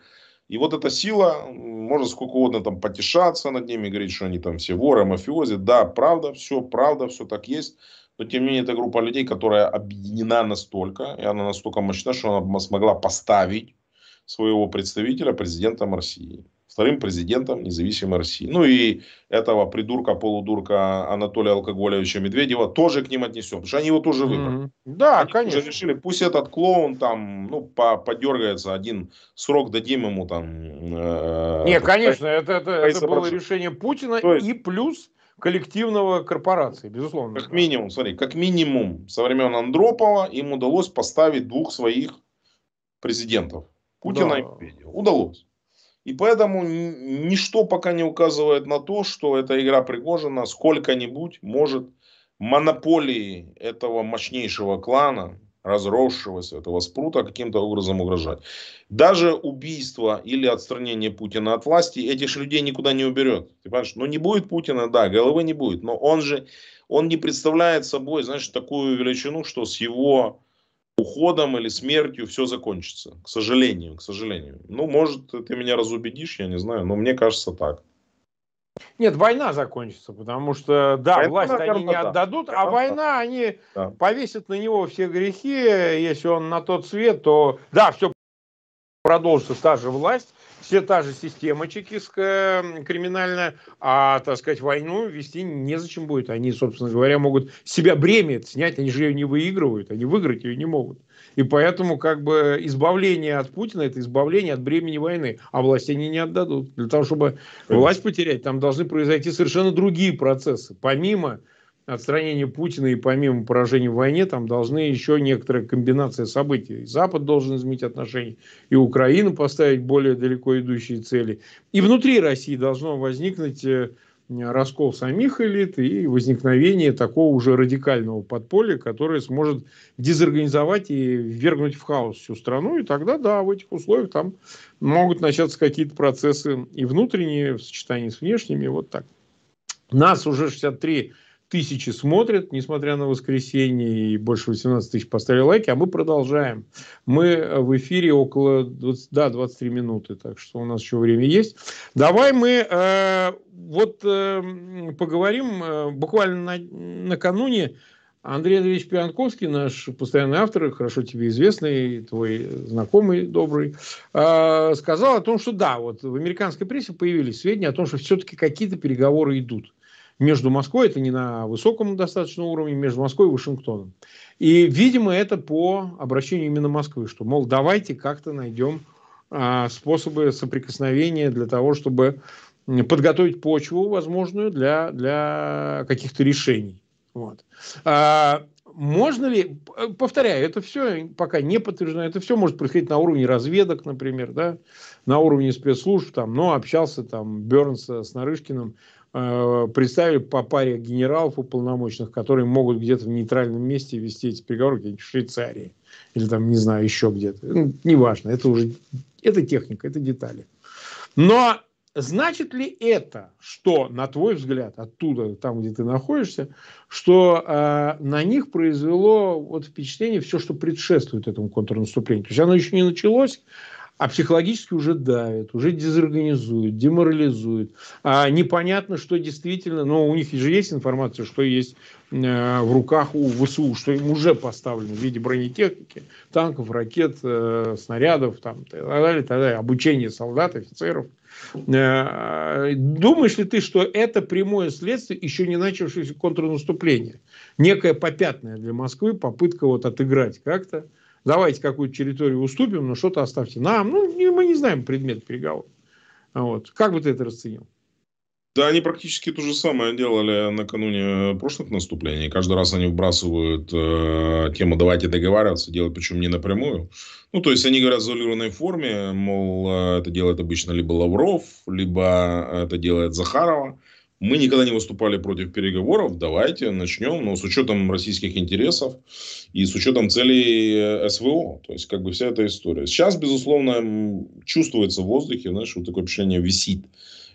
И вот эта сила, можно сколько угодно там потешаться над ними, говорить, что они там все воры, мафиози. Да, правда, все, правда, все так есть. но тем не менее это группа людей, которая объединена настолько, и она настолько мощна, что она смогла поставить своего представителя президентом России вторым президентом независимой России. Ну и этого придурка-полудурка Анатолия Алкоголевича Медведева тоже к ним отнесем, потому что они его тоже выбрали. Mm-hmm. Да, они конечно. Уже решили, пусть этот клоун там, ну, по подергается, один срок дадим ему там. Э, Не, конечно, это, это, это было решение Путина есть, и плюс коллективного корпорации, безусловно. Как минимум, смотри, как минимум со времен Андропова им удалось поставить двух своих президентов. Путина да. и Медведева. Удалось. И поэтому ничто пока не указывает на то, что эта игра Пригожина сколько-нибудь может монополии этого мощнейшего клана, разросшегося этого спрута, каким-то образом угрожать. Даже убийство или отстранение Путина от власти этих людей никуда не уберет. Ты понимаешь? Ну не будет Путина, да, головы не будет. Но он же, он не представляет собой, знаешь, такую величину, что с его уходом или смертью все закончится. К сожалению, к сожалению. Ну, может, ты меня разубедишь, я не знаю, но мне кажется так. Нет, война закончится, потому что, да, война, власть наверное, они не да. отдадут, а война, они да. повесят на него все грехи, если он на тот свет, то, да, все продолжится та же власть, все та же система чекистская криминальная, а, так сказать, войну вести незачем будет. Они, собственно говоря, могут себя бремя снять, они же ее не выигрывают, они выиграть ее не могут. И поэтому как бы избавление от Путина – это избавление от бремени войны. А власть они не отдадут. Для того, чтобы власть потерять, там должны произойти совершенно другие процессы. Помимо отстранения Путина и помимо поражения в войне, там должны еще некоторая комбинация событий. Запад должен изменить отношения, и Украина поставить более далеко идущие цели. И внутри России должно возникнуть э, раскол самих элит и возникновение такого уже радикального подполья, которое сможет дезорганизовать и ввергнуть в хаос всю страну. И тогда, да, в этих условиях там могут начаться какие-то процессы и внутренние в сочетании с внешними. Вот так. Нас уже 63 тысячи смотрят, несмотря на воскресенье, и больше 18 тысяч поставили лайки, а мы продолжаем. Мы в эфире около 20, да, 23 минуты, так что у нас еще время есть. Давай мы э, вот э, поговорим э, буквально на, накануне Андрей Андреевич Пианковский, наш постоянный автор, хорошо тебе известный, твой знакомый добрый, э, сказал о том, что да, вот в американской прессе появились сведения о том, что все-таки какие-то переговоры идут между Москвой, это не на высоком достаточно уровне, между Москвой и Вашингтоном. И, видимо, это по обращению именно Москвы, что, мол, давайте как-то найдем а, способы соприкосновения для того, чтобы подготовить почву возможную для, для каких-то решений. Вот. А, можно ли, повторяю, это все пока не подтверждено, это все может происходить на уровне разведок, например, да, на уровне спецслужб, там, но общался там Бернс с Нарышкиным, представили по паре генералов уполномоченных, которые могут где-то в нейтральном месте вести эти переговоры, где-нибудь в Швейцарии или там, не знаю, еще где-то. Ну, неважно, это уже это техника, это детали. Но значит ли это, что, на твой взгляд, оттуда, там, где ты находишься, что э, на них произвело вот впечатление все, что предшествует этому контрнаступлению? То есть оно еще не началось, а психологически уже давят, уже дезорганизуют, деморализуют. А непонятно, что действительно, но у них же есть информация, что есть э, в руках у ВСУ, что им уже поставлено в виде бронетехники, танков, ракет, э, снарядов, там, так далее, так далее, обучение солдат, офицеров. Э, думаешь ли ты, что это прямое следствие еще не начавшегося контрнаступления? Некая попятная для Москвы попытка вот отыграть как-то давайте какую-то территорию уступим, но что-то оставьте нам. Ну, мы не знаем предмет переговоров. Вот. Как бы ты это расценил? Да, они практически то же самое делали накануне прошлых наступлений. Каждый раз они вбрасывают э, тему «давайте договариваться», делают причем не напрямую. Ну, то есть, они говорят в изолированной форме, мол, э, это делает обычно либо Лавров, либо это делает Захарова. Мы никогда не выступали против переговоров. Давайте начнем, но с учетом российских интересов и с учетом целей э, СВО. То есть, как бы вся эта история. Сейчас, безусловно, чувствуется в воздухе, знаешь, вот такое впечатление висит.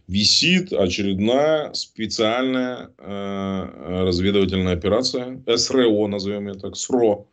Висит очередная специальная э, разведывательная операция, СРО, назовем ее так, СРО,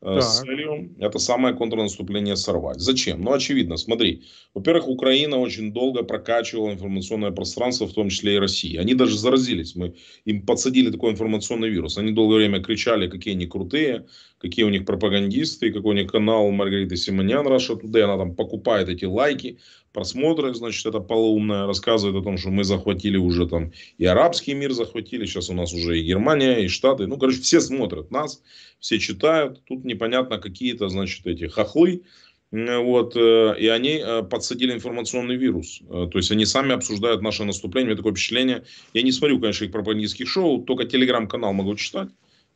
Э, с целью это самое контрнаступление сорвать. Зачем? Ну, очевидно, смотри. Во-первых, Украина очень долго прокачивала информационное пространство, в том числе и Россия. Они даже заразились. Мы им подсадили такой информационный вирус. Они долгое время кричали, какие они крутые, какие у них пропагандисты, какой у них канал Маргариты Симонян Раша Today. Она там покупает эти лайки, просмотры, значит, это полоумная, рассказывает о том, что мы захватили уже там и арабский мир захватили, сейчас у нас уже и Германия, и Штаты. Ну, короче, все смотрят нас, все читают. Тут непонятно какие-то, значит, эти хохлы, вот, э, и они э, подсадили информационный вирус. Э, то есть они сами обсуждают наше наступление. У меня такое впечатление. Я не смотрю, конечно, их пропагандистских шоу, только телеграм-канал могу читать.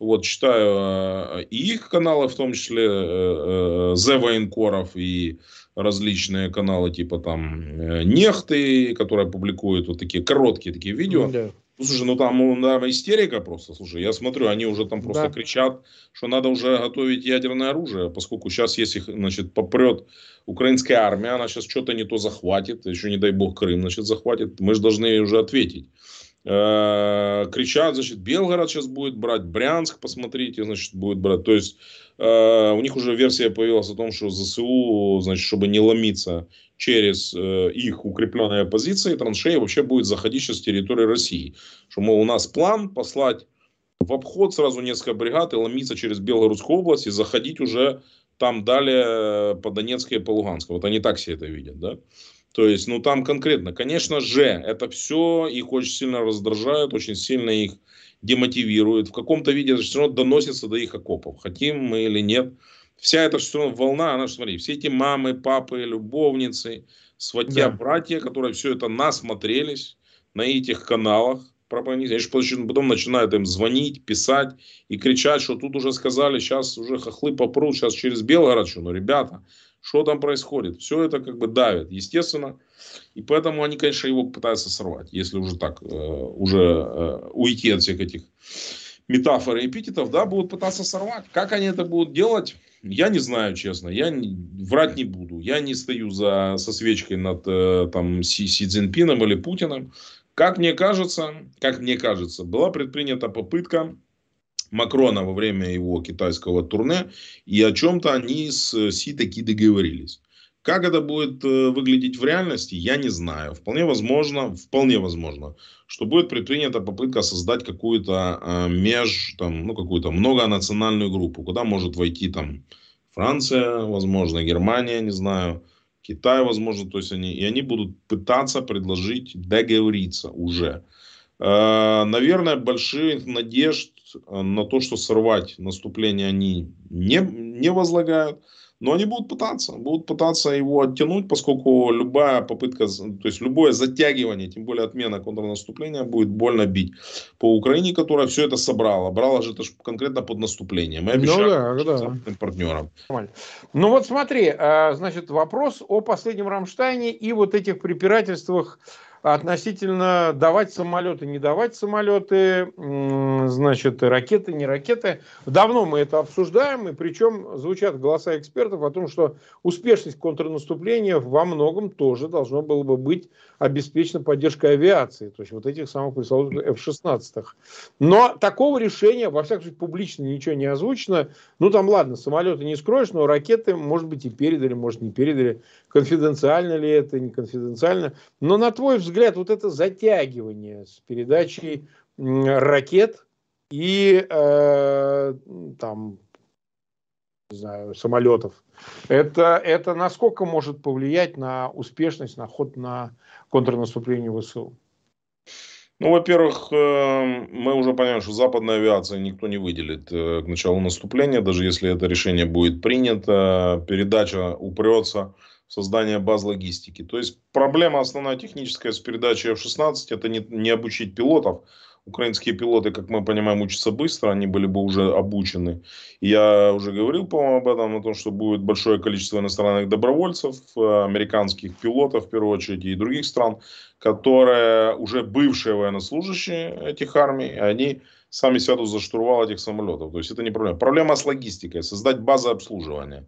Вот, читаю и их каналы, в том числе The Военкоров и различные каналы типа там Нехты, которые публикуют вот такие короткие такие видео. Да. Ну, слушай, ну там, ну, наверное, истерика просто. Слушай, я смотрю, они уже там просто да. кричат, что надо уже готовить ядерное оружие, поскольку сейчас, если, значит, попрет украинская армия, она сейчас что-то не то захватит, еще не дай бог Крым, значит, захватит, мы же должны уже ответить. Э, кричат, значит, Белгород сейчас будет брать, Брянск, посмотрите, значит, будет брать. То есть, э, у них уже версия появилась о том, что ЗСУ, значит, чтобы не ломиться через э, их укрепленные позиции, траншеи вообще будет заходить сейчас с территории России. Что, мол, у нас план послать в обход сразу несколько бригад и ломиться через Белгородскую область и заходить уже там далее по Донецкой и по Луганской. Вот они так себе это видят, да? То есть, ну там конкретно, конечно же, это все их очень сильно раздражает, очень сильно их демотивирует. В каком-то виде все равно доносится до их окопов. Хотим мы или нет. Вся эта все равно волна, она, смотри, все эти мамы, папы, любовницы, сватья, да. братья, которые все это насмотрелись на этих каналах, пропагандисты, они потом начинают им звонить, писать и кричать, что тут уже сказали, сейчас уже хохлы попрут, сейчас через Белгород, что, ну, ребята, что там происходит. Все это как бы давит, естественно. И поэтому они, конечно, его пытаются сорвать, если уже так, э, уже э, уйти от всех этих метафор и эпитетов, да, будут пытаться сорвать. Как они это будут делать, я не знаю, честно. Я не, врать не буду. Я не стою за, со свечкой над э, там, Си, Си Цзиньпином или Путиным. Как мне кажется, как мне кажется, была предпринята попытка Макрона во время его китайского турне, и о чем-то они с Си таки договорились. Как это будет э, выглядеть в реальности, я не знаю. Вполне возможно, вполне возможно, что будет предпринята попытка создать какую-то э, меж, там, ну, какую-то многонациональную группу, куда может войти там Франция, возможно, Германия, не знаю, Китай, возможно, то есть они, и они будут пытаться предложить договориться уже. Э, наверное, больших надежд э, на то, что сорвать наступление они не, не возлагают. Но они будут пытаться, будут пытаться его оттянуть, поскольку любая попытка, то есть любое затягивание, тем более отмена контрнаступления будет больно бить по Украине, которая все это собрала. Брала же это конкретно под наступление. Мы обещали ну, да, да. партнерам. Ну вот смотри, а, значит, вопрос о последнем Рамштайне и вот этих препирательствах относительно давать самолеты, не давать самолеты, значит, ракеты, не ракеты. Давно мы это обсуждаем, и причем звучат голоса экспертов о том, что успешность контрнаступления во многом тоже должно было бы быть обеспечена поддержкой авиации, то есть вот этих самых пресловутых F-16. Но такого решения, во всяком случае, публично ничего не озвучено. Ну, там, ладно, самолеты не скроешь, но ракеты, может быть, и передали, может, не передали. Конфиденциально ли это, не конфиденциально. Но, на твой взгляд, вот это затягивание с передачей ракет и э, там не знаю, самолетов. Это, это насколько может повлиять на успешность, на ход на контрнаступление ВСУ? Ну, во-первых, э, мы уже понимаем, что западная авиация никто не выделит э, к началу наступления, даже если это решение будет принято, передача упрется в создание баз логистики. То есть проблема основная техническая с передачей F-16 это не, не обучить пилотов, Украинские пилоты, как мы понимаем, учатся быстро, они были бы уже обучены. Я уже говорил, по-моему, об этом, о том, что будет большое количество иностранных добровольцев, э, американских пилотов, в первую очередь, и других стран, которые уже бывшие военнослужащие этих армий, они сами сядут за штурвал этих самолетов. То есть это не проблема. Проблема с логистикой, создать базы обслуживания.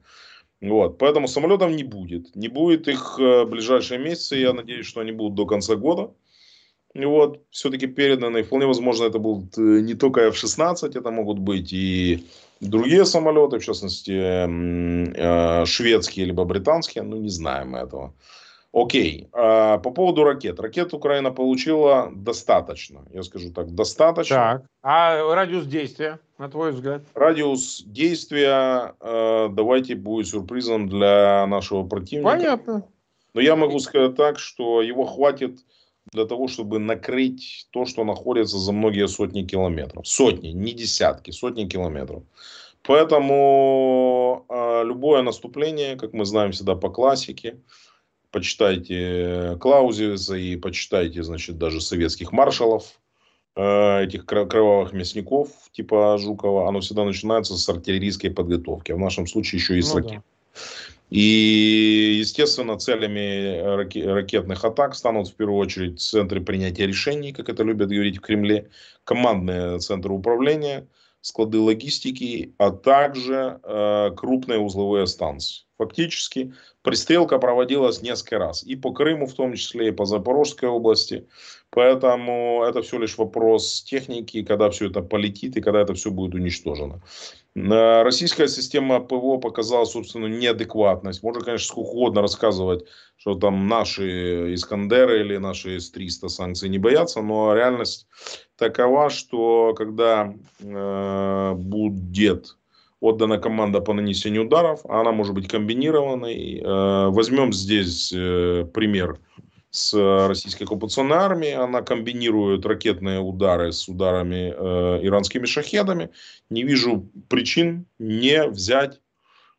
Вот, поэтому самолетов не будет. Не будет их э, в ближайшие месяцы. Я надеюсь, что они будут до конца года. вот, все-таки переданный. Вполне возможно, это был э, не только F-16, это могут быть и другие самолеты, в частности, э, шведские либо британские, ну, не знаем этого. Окей, а, по поводу ракет. Ракет Украина получила достаточно, я скажу так, достаточно. Так, а радиус действия, на твой взгляд? Радиус действия, э, давайте, будет сюрпризом для нашего противника. Понятно. Но я могу сказать так, что его хватит для того, чтобы накрыть то, что находится за многие сотни километров. Сотни, не десятки, сотни километров. Поэтому э, любое наступление, как мы знаем всегда по классике, почитайте Клаузевица и почитайте, значит, даже советских маршалов, э, этих кровавых мясников типа Жукова, оно всегда начинается с артиллерийской подготовки, а в нашем случае еще и с ну, ракет. Да. И, естественно, целями ракетных атак станут в первую очередь центры принятия решений, как это любят говорить в Кремле, командные центры управления, склады логистики, а также э, крупные узловые станции. Фактически пристрелка проводилась несколько раз. И по Крыму в том числе, и по Запорожской области. Поэтому это все лишь вопрос техники, когда все это полетит и когда это все будет уничтожено. Российская система ПВО показала собственно неадекватность. Можно, конечно, сколько угодно рассказывать, что там наши Искандеры или наши С-300 санкций не боятся, но реальность такова, что когда э, будет отдана команда по нанесению ударов, она может быть комбинированной. Э, возьмем здесь э, пример с российской оккупационной армией. Она комбинирует ракетные удары с ударами э, иранскими шахедами. Не вижу причин не взять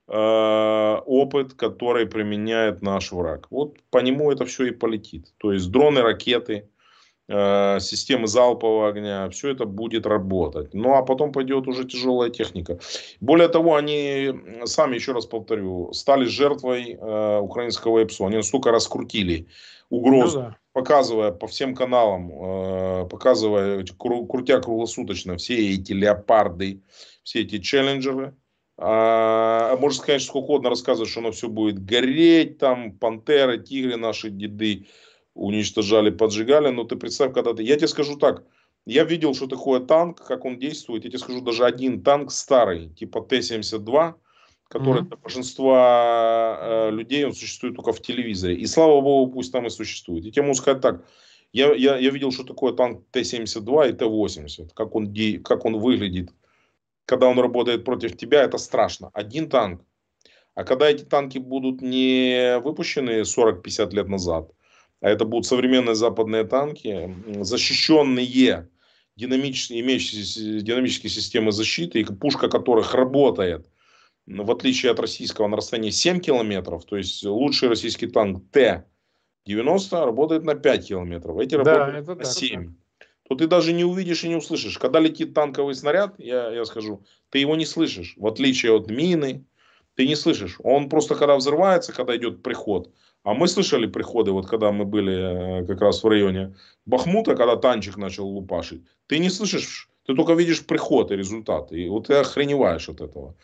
э, опыт, который применяет наш враг. Вот по нему это все и полетит. То есть дроны, ракеты, э, системы залпового огня, все это будет работать. Ну а потом пойдет уже тяжелая техника. Более того, они сами, еще раз повторю, стали жертвой э, украинского ЭПСО. Они настолько раскрутили угрозу, ну, да. показывая по всем каналам, э, показывая, крутя круглосуточно все эти леопарды, все эти челленджеры. А, можно сказать, что сколько угодно рассказывать, что оно все будет гореть, там пантеры, тигры наши деды уничтожали, поджигали. Но ты представь, когда ты... Я тебе скажу так, я видел, что такое танк, как он действует. Я тебе скажу, даже один танк старый, типа Т-72, который mm-hmm. для большинства э, людей он существует только в телевизоре. И слава богу, пусть там и существует. И я могу сказать так. Я, я, я видел, что такое танк Т-72 и Т-80. Как он, как он выглядит. Когда он работает против тебя, это страшно. Один танк. А когда эти танки будут не выпущены 40-50 лет назад, а это будут современные западные танки, защищенные динамические, имеющие динамические системы защиты, и пушка которых работает в отличие от российского на расстоянии 7 километров, то есть лучший российский танк Т-90 работает на 5 километров, эти да, работают на 7. Так. То ты даже не увидишь и не услышишь. Когда летит танковый снаряд, я, я скажу, ты его не слышишь. В отличие от мины, ты не слышишь. Он просто когда взрывается, когда идет приход. А мы слышали приходы, вот когда мы были э, как раз в районе Бахмута, когда танчик начал лупашить. Ты не слышишь, ты только видишь приход и результат. И вот ты охреневаешь от этого.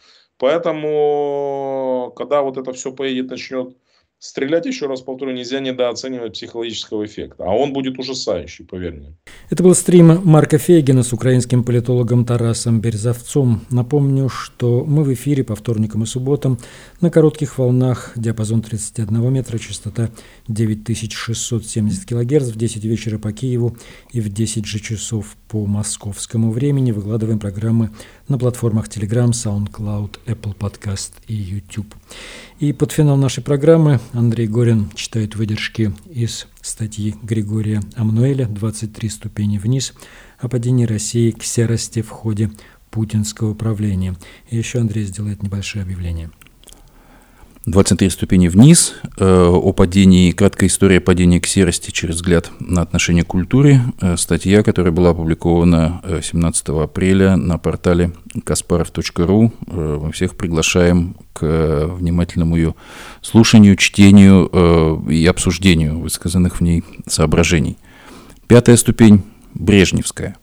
Поэтому, когда вот это все поедет, начнет стрелять, еще раз повторю, нельзя недооценивать психологического эффекта. А он будет ужасающий, поверь мне. Это был стрим Марка Фейгина с украинским политологом Тарасом Березовцом. Напомню, что мы в эфире по вторникам и субботам на коротких волнах, диапазон 31 метра, частота 9670 кГц в 10 вечера по Киеву и в 10 же часов по московскому времени. Выкладываем программы на платформах Telegram, SoundCloud, Apple Podcast и YouTube. И под финал нашей программы Андрей Горин читает выдержки из статьи Григория Амнуэля «23 ступени вниз» о падении России к серости в ходе путинского правления. И еще Андрей сделает небольшое объявление – 23 ступени вниз, э, о падении, краткая история падения к серости через взгляд на отношение к культуре, э, статья, которая была опубликована 17 э, апреля на портале kasparov.ru. Мы всех приглашаем к внимательному ее слушанию, чтению и обсуждению высказанных в ней соображений. Пятая ступень – Брежневская.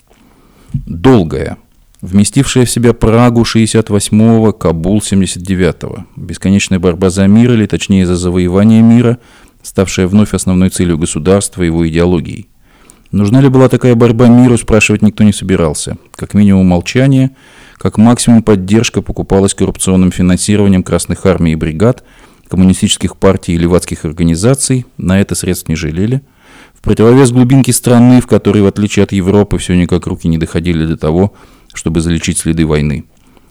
Долгая – вместившая в себя Прагу 68-го, Кабул 79-го. Бесконечная борьба за мир, или точнее за завоевание мира, ставшая вновь основной целью государства и его идеологией. Нужна ли была такая борьба миру, спрашивать никто не собирался. Как минимум молчание, как максимум поддержка покупалась коррупционным финансированием красных армий и бригад, коммунистических партий и левацких организаций, на это средств не жалели. В противовес глубинке страны, в которой, в отличие от Европы, все никак руки не доходили до того, чтобы залечить следы войны.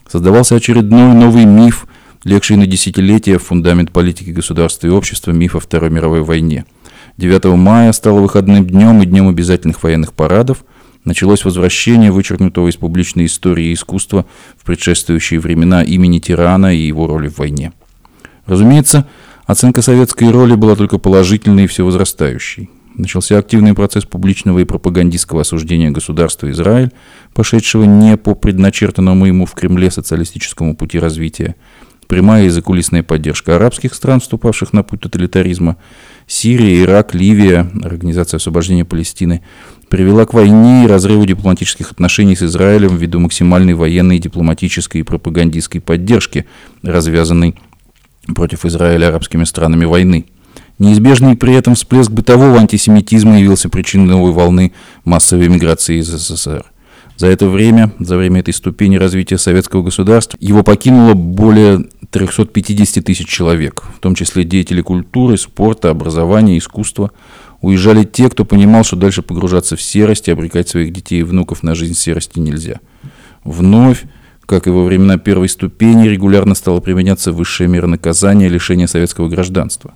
Создавался очередной новый миф, легший на десятилетия в фундамент политики государства и общества миф о Второй мировой войне – 9 мая стало выходным днем и днем обязательных военных парадов. Началось возвращение вычеркнутого из публичной истории искусства в предшествующие времена имени тирана и его роли в войне. Разумеется, оценка советской роли была только положительной и всевозрастающей. Начался активный процесс публичного и пропагандистского осуждения государства Израиль, пошедшего не по предначертанному ему в Кремле социалистическому пути развития, прямая и закулисная поддержка арабских стран, вступавших на путь тоталитаризма, Сирия, Ирак, Ливия, Организация освобождения Палестины, привела к войне и разрыву дипломатических отношений с Израилем ввиду максимальной военной, дипломатической и пропагандистской поддержки, развязанной против Израиля арабскими странами войны. Неизбежный при этом всплеск бытового антисемитизма явился причиной новой волны массовой миграции из СССР. За это время, за время этой ступени развития советского государства, его покинуло более 350 тысяч человек, в том числе деятели культуры, спорта, образования, искусства. Уезжали те, кто понимал, что дальше погружаться в серость и обрекать своих детей и внуков на жизнь серости нельзя. Вновь, как и во времена первой ступени, регулярно стало применяться высшая мера наказания лишения советского гражданства.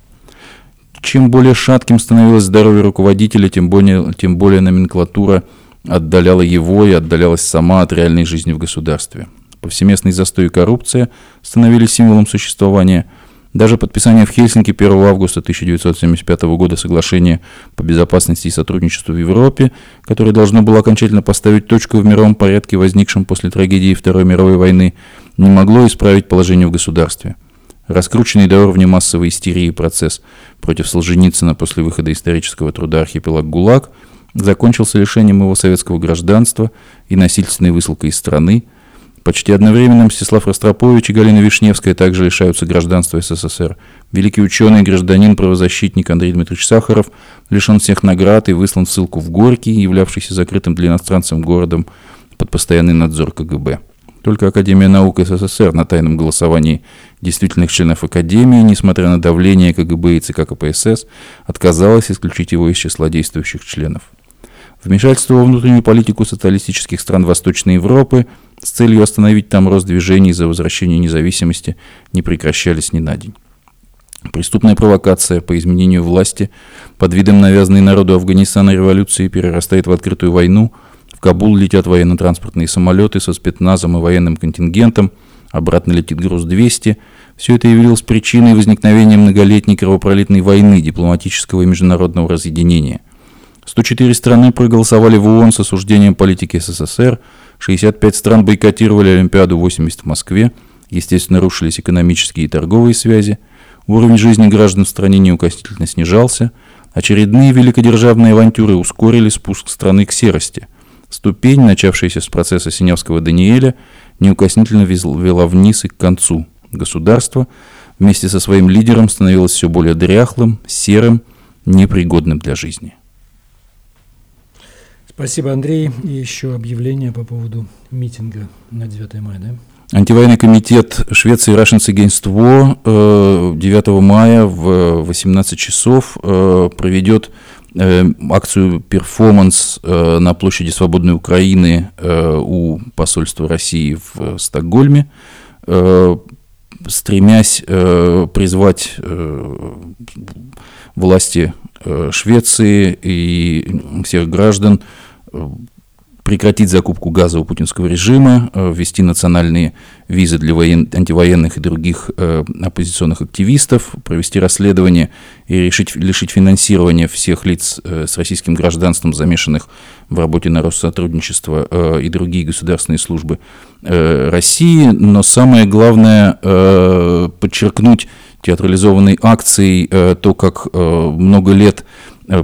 Чем более шатким становилось здоровье руководителя, тем более, тем более номенклатура – отдаляла его и отдалялась сама от реальной жизни в государстве. Повсеместный застой и коррупция становились символом существования. Даже подписание в Хельсинки 1 августа 1975 года соглашения по безопасности и сотрудничеству в Европе, которое должно было окончательно поставить точку в мировом порядке, возникшем после трагедии Второй мировой войны, не могло исправить положение в государстве. Раскрученный до уровня массовой истерии процесс против Солженицына после выхода исторического труда «Архипелаг ГУЛАГ» закончился лишением его советского гражданства и насильственной высылкой из страны. Почти одновременно Мстислав Ростропович и Галина Вишневская также лишаются гражданства СССР. Великий ученый гражданин, правозащитник Андрей Дмитриевич Сахаров лишен всех наград и выслан в ссылку в Горький, являвшийся закрытым для иностранцев городом под постоянный надзор КГБ. Только Академия наук СССР на тайном голосовании действительных членов Академии, несмотря на давление КГБ и ЦК КПСС, отказалась исключить его из числа действующих членов. Вмешательство во внутреннюю политику социалистических стран Восточной Европы с целью остановить там рост движений за возвращение независимости не прекращались ни на день. Преступная провокация по изменению власти под видом навязанной народу Афганистана революции перерастает в открытую войну. Кабул летят военно-транспортные самолеты со спецназом и военным контингентом. Обратно летит груз-200. Все это явилось причиной возникновения многолетней кровопролитной войны, дипломатического и международного разъединения – 104 страны проголосовали в ООН с осуждением политики СССР, 65 стран бойкотировали Олимпиаду 80 в Москве, естественно, рушились экономические и торговые связи, уровень жизни граждан в стране неукоснительно снижался, очередные великодержавные авантюры ускорили спуск страны к серости. Ступень, начавшаяся с процесса Синявского Даниэля, неукоснительно вела вниз и к концу. Государство вместе со своим лидером становилось все более дряхлым, серым, непригодным для жизни. Спасибо, Андрей. И еще объявление по поводу митинга на 9 мая, да? Антивоенный комитет Швеции Russians Against War 9 мая в 18 часов э, проведет э, акцию «Перформанс» э, на площади Свободной Украины у посольства России в Стокгольме, стремясь призвать власти Швеции и всех граждан прекратить закупку газа у путинского режима, э, ввести национальные визы для воен... антивоенных и других э, оппозиционных активистов, провести расследование и решить, лишить финансирования всех лиц э, с российским гражданством, замешанных в работе на Россотрудничество э, и другие государственные службы э, России. Но самое главное э, подчеркнуть театрализованной акцией э, то, как э, много лет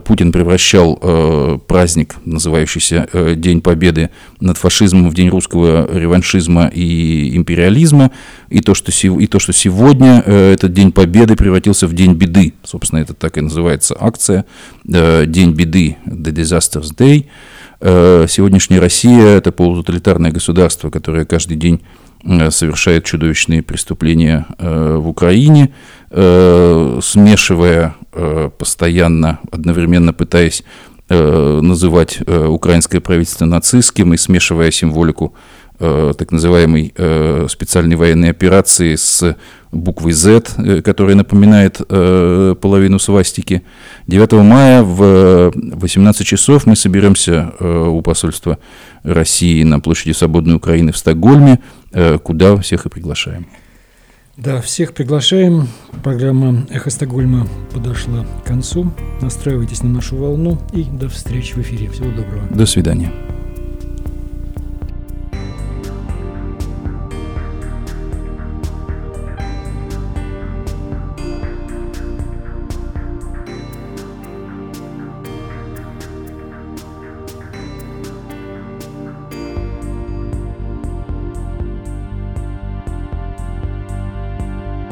Путин превращал праздник, называющийся День Победы над фашизмом в День русского реваншизма и империализма, и то, что, и то, что сегодня этот День Победы превратился в День беды. Собственно, это так и называется акция «День беды» The Disasters Day. Сегодняшняя Россия – это полутоталитарное государство, которое каждый день Э, совершает чудовищные преступления э, в Украине, э, смешивая постоянно, одновременно пытаясь называть украинское правительство нацистским и смешивая символику так называемой специальной военной операции с буквой Z, которая напоминает половину свастики. 9 мая в 18 часов мы соберемся у посольства России на площади Свободной Украины в Стокгольме – Э, куда всех и приглашаем. Да, всех приглашаем. Программа «Эхо Стокгольма» подошла к концу. Настраивайтесь на нашу волну и до встречи в эфире. Всего доброго. До свидания.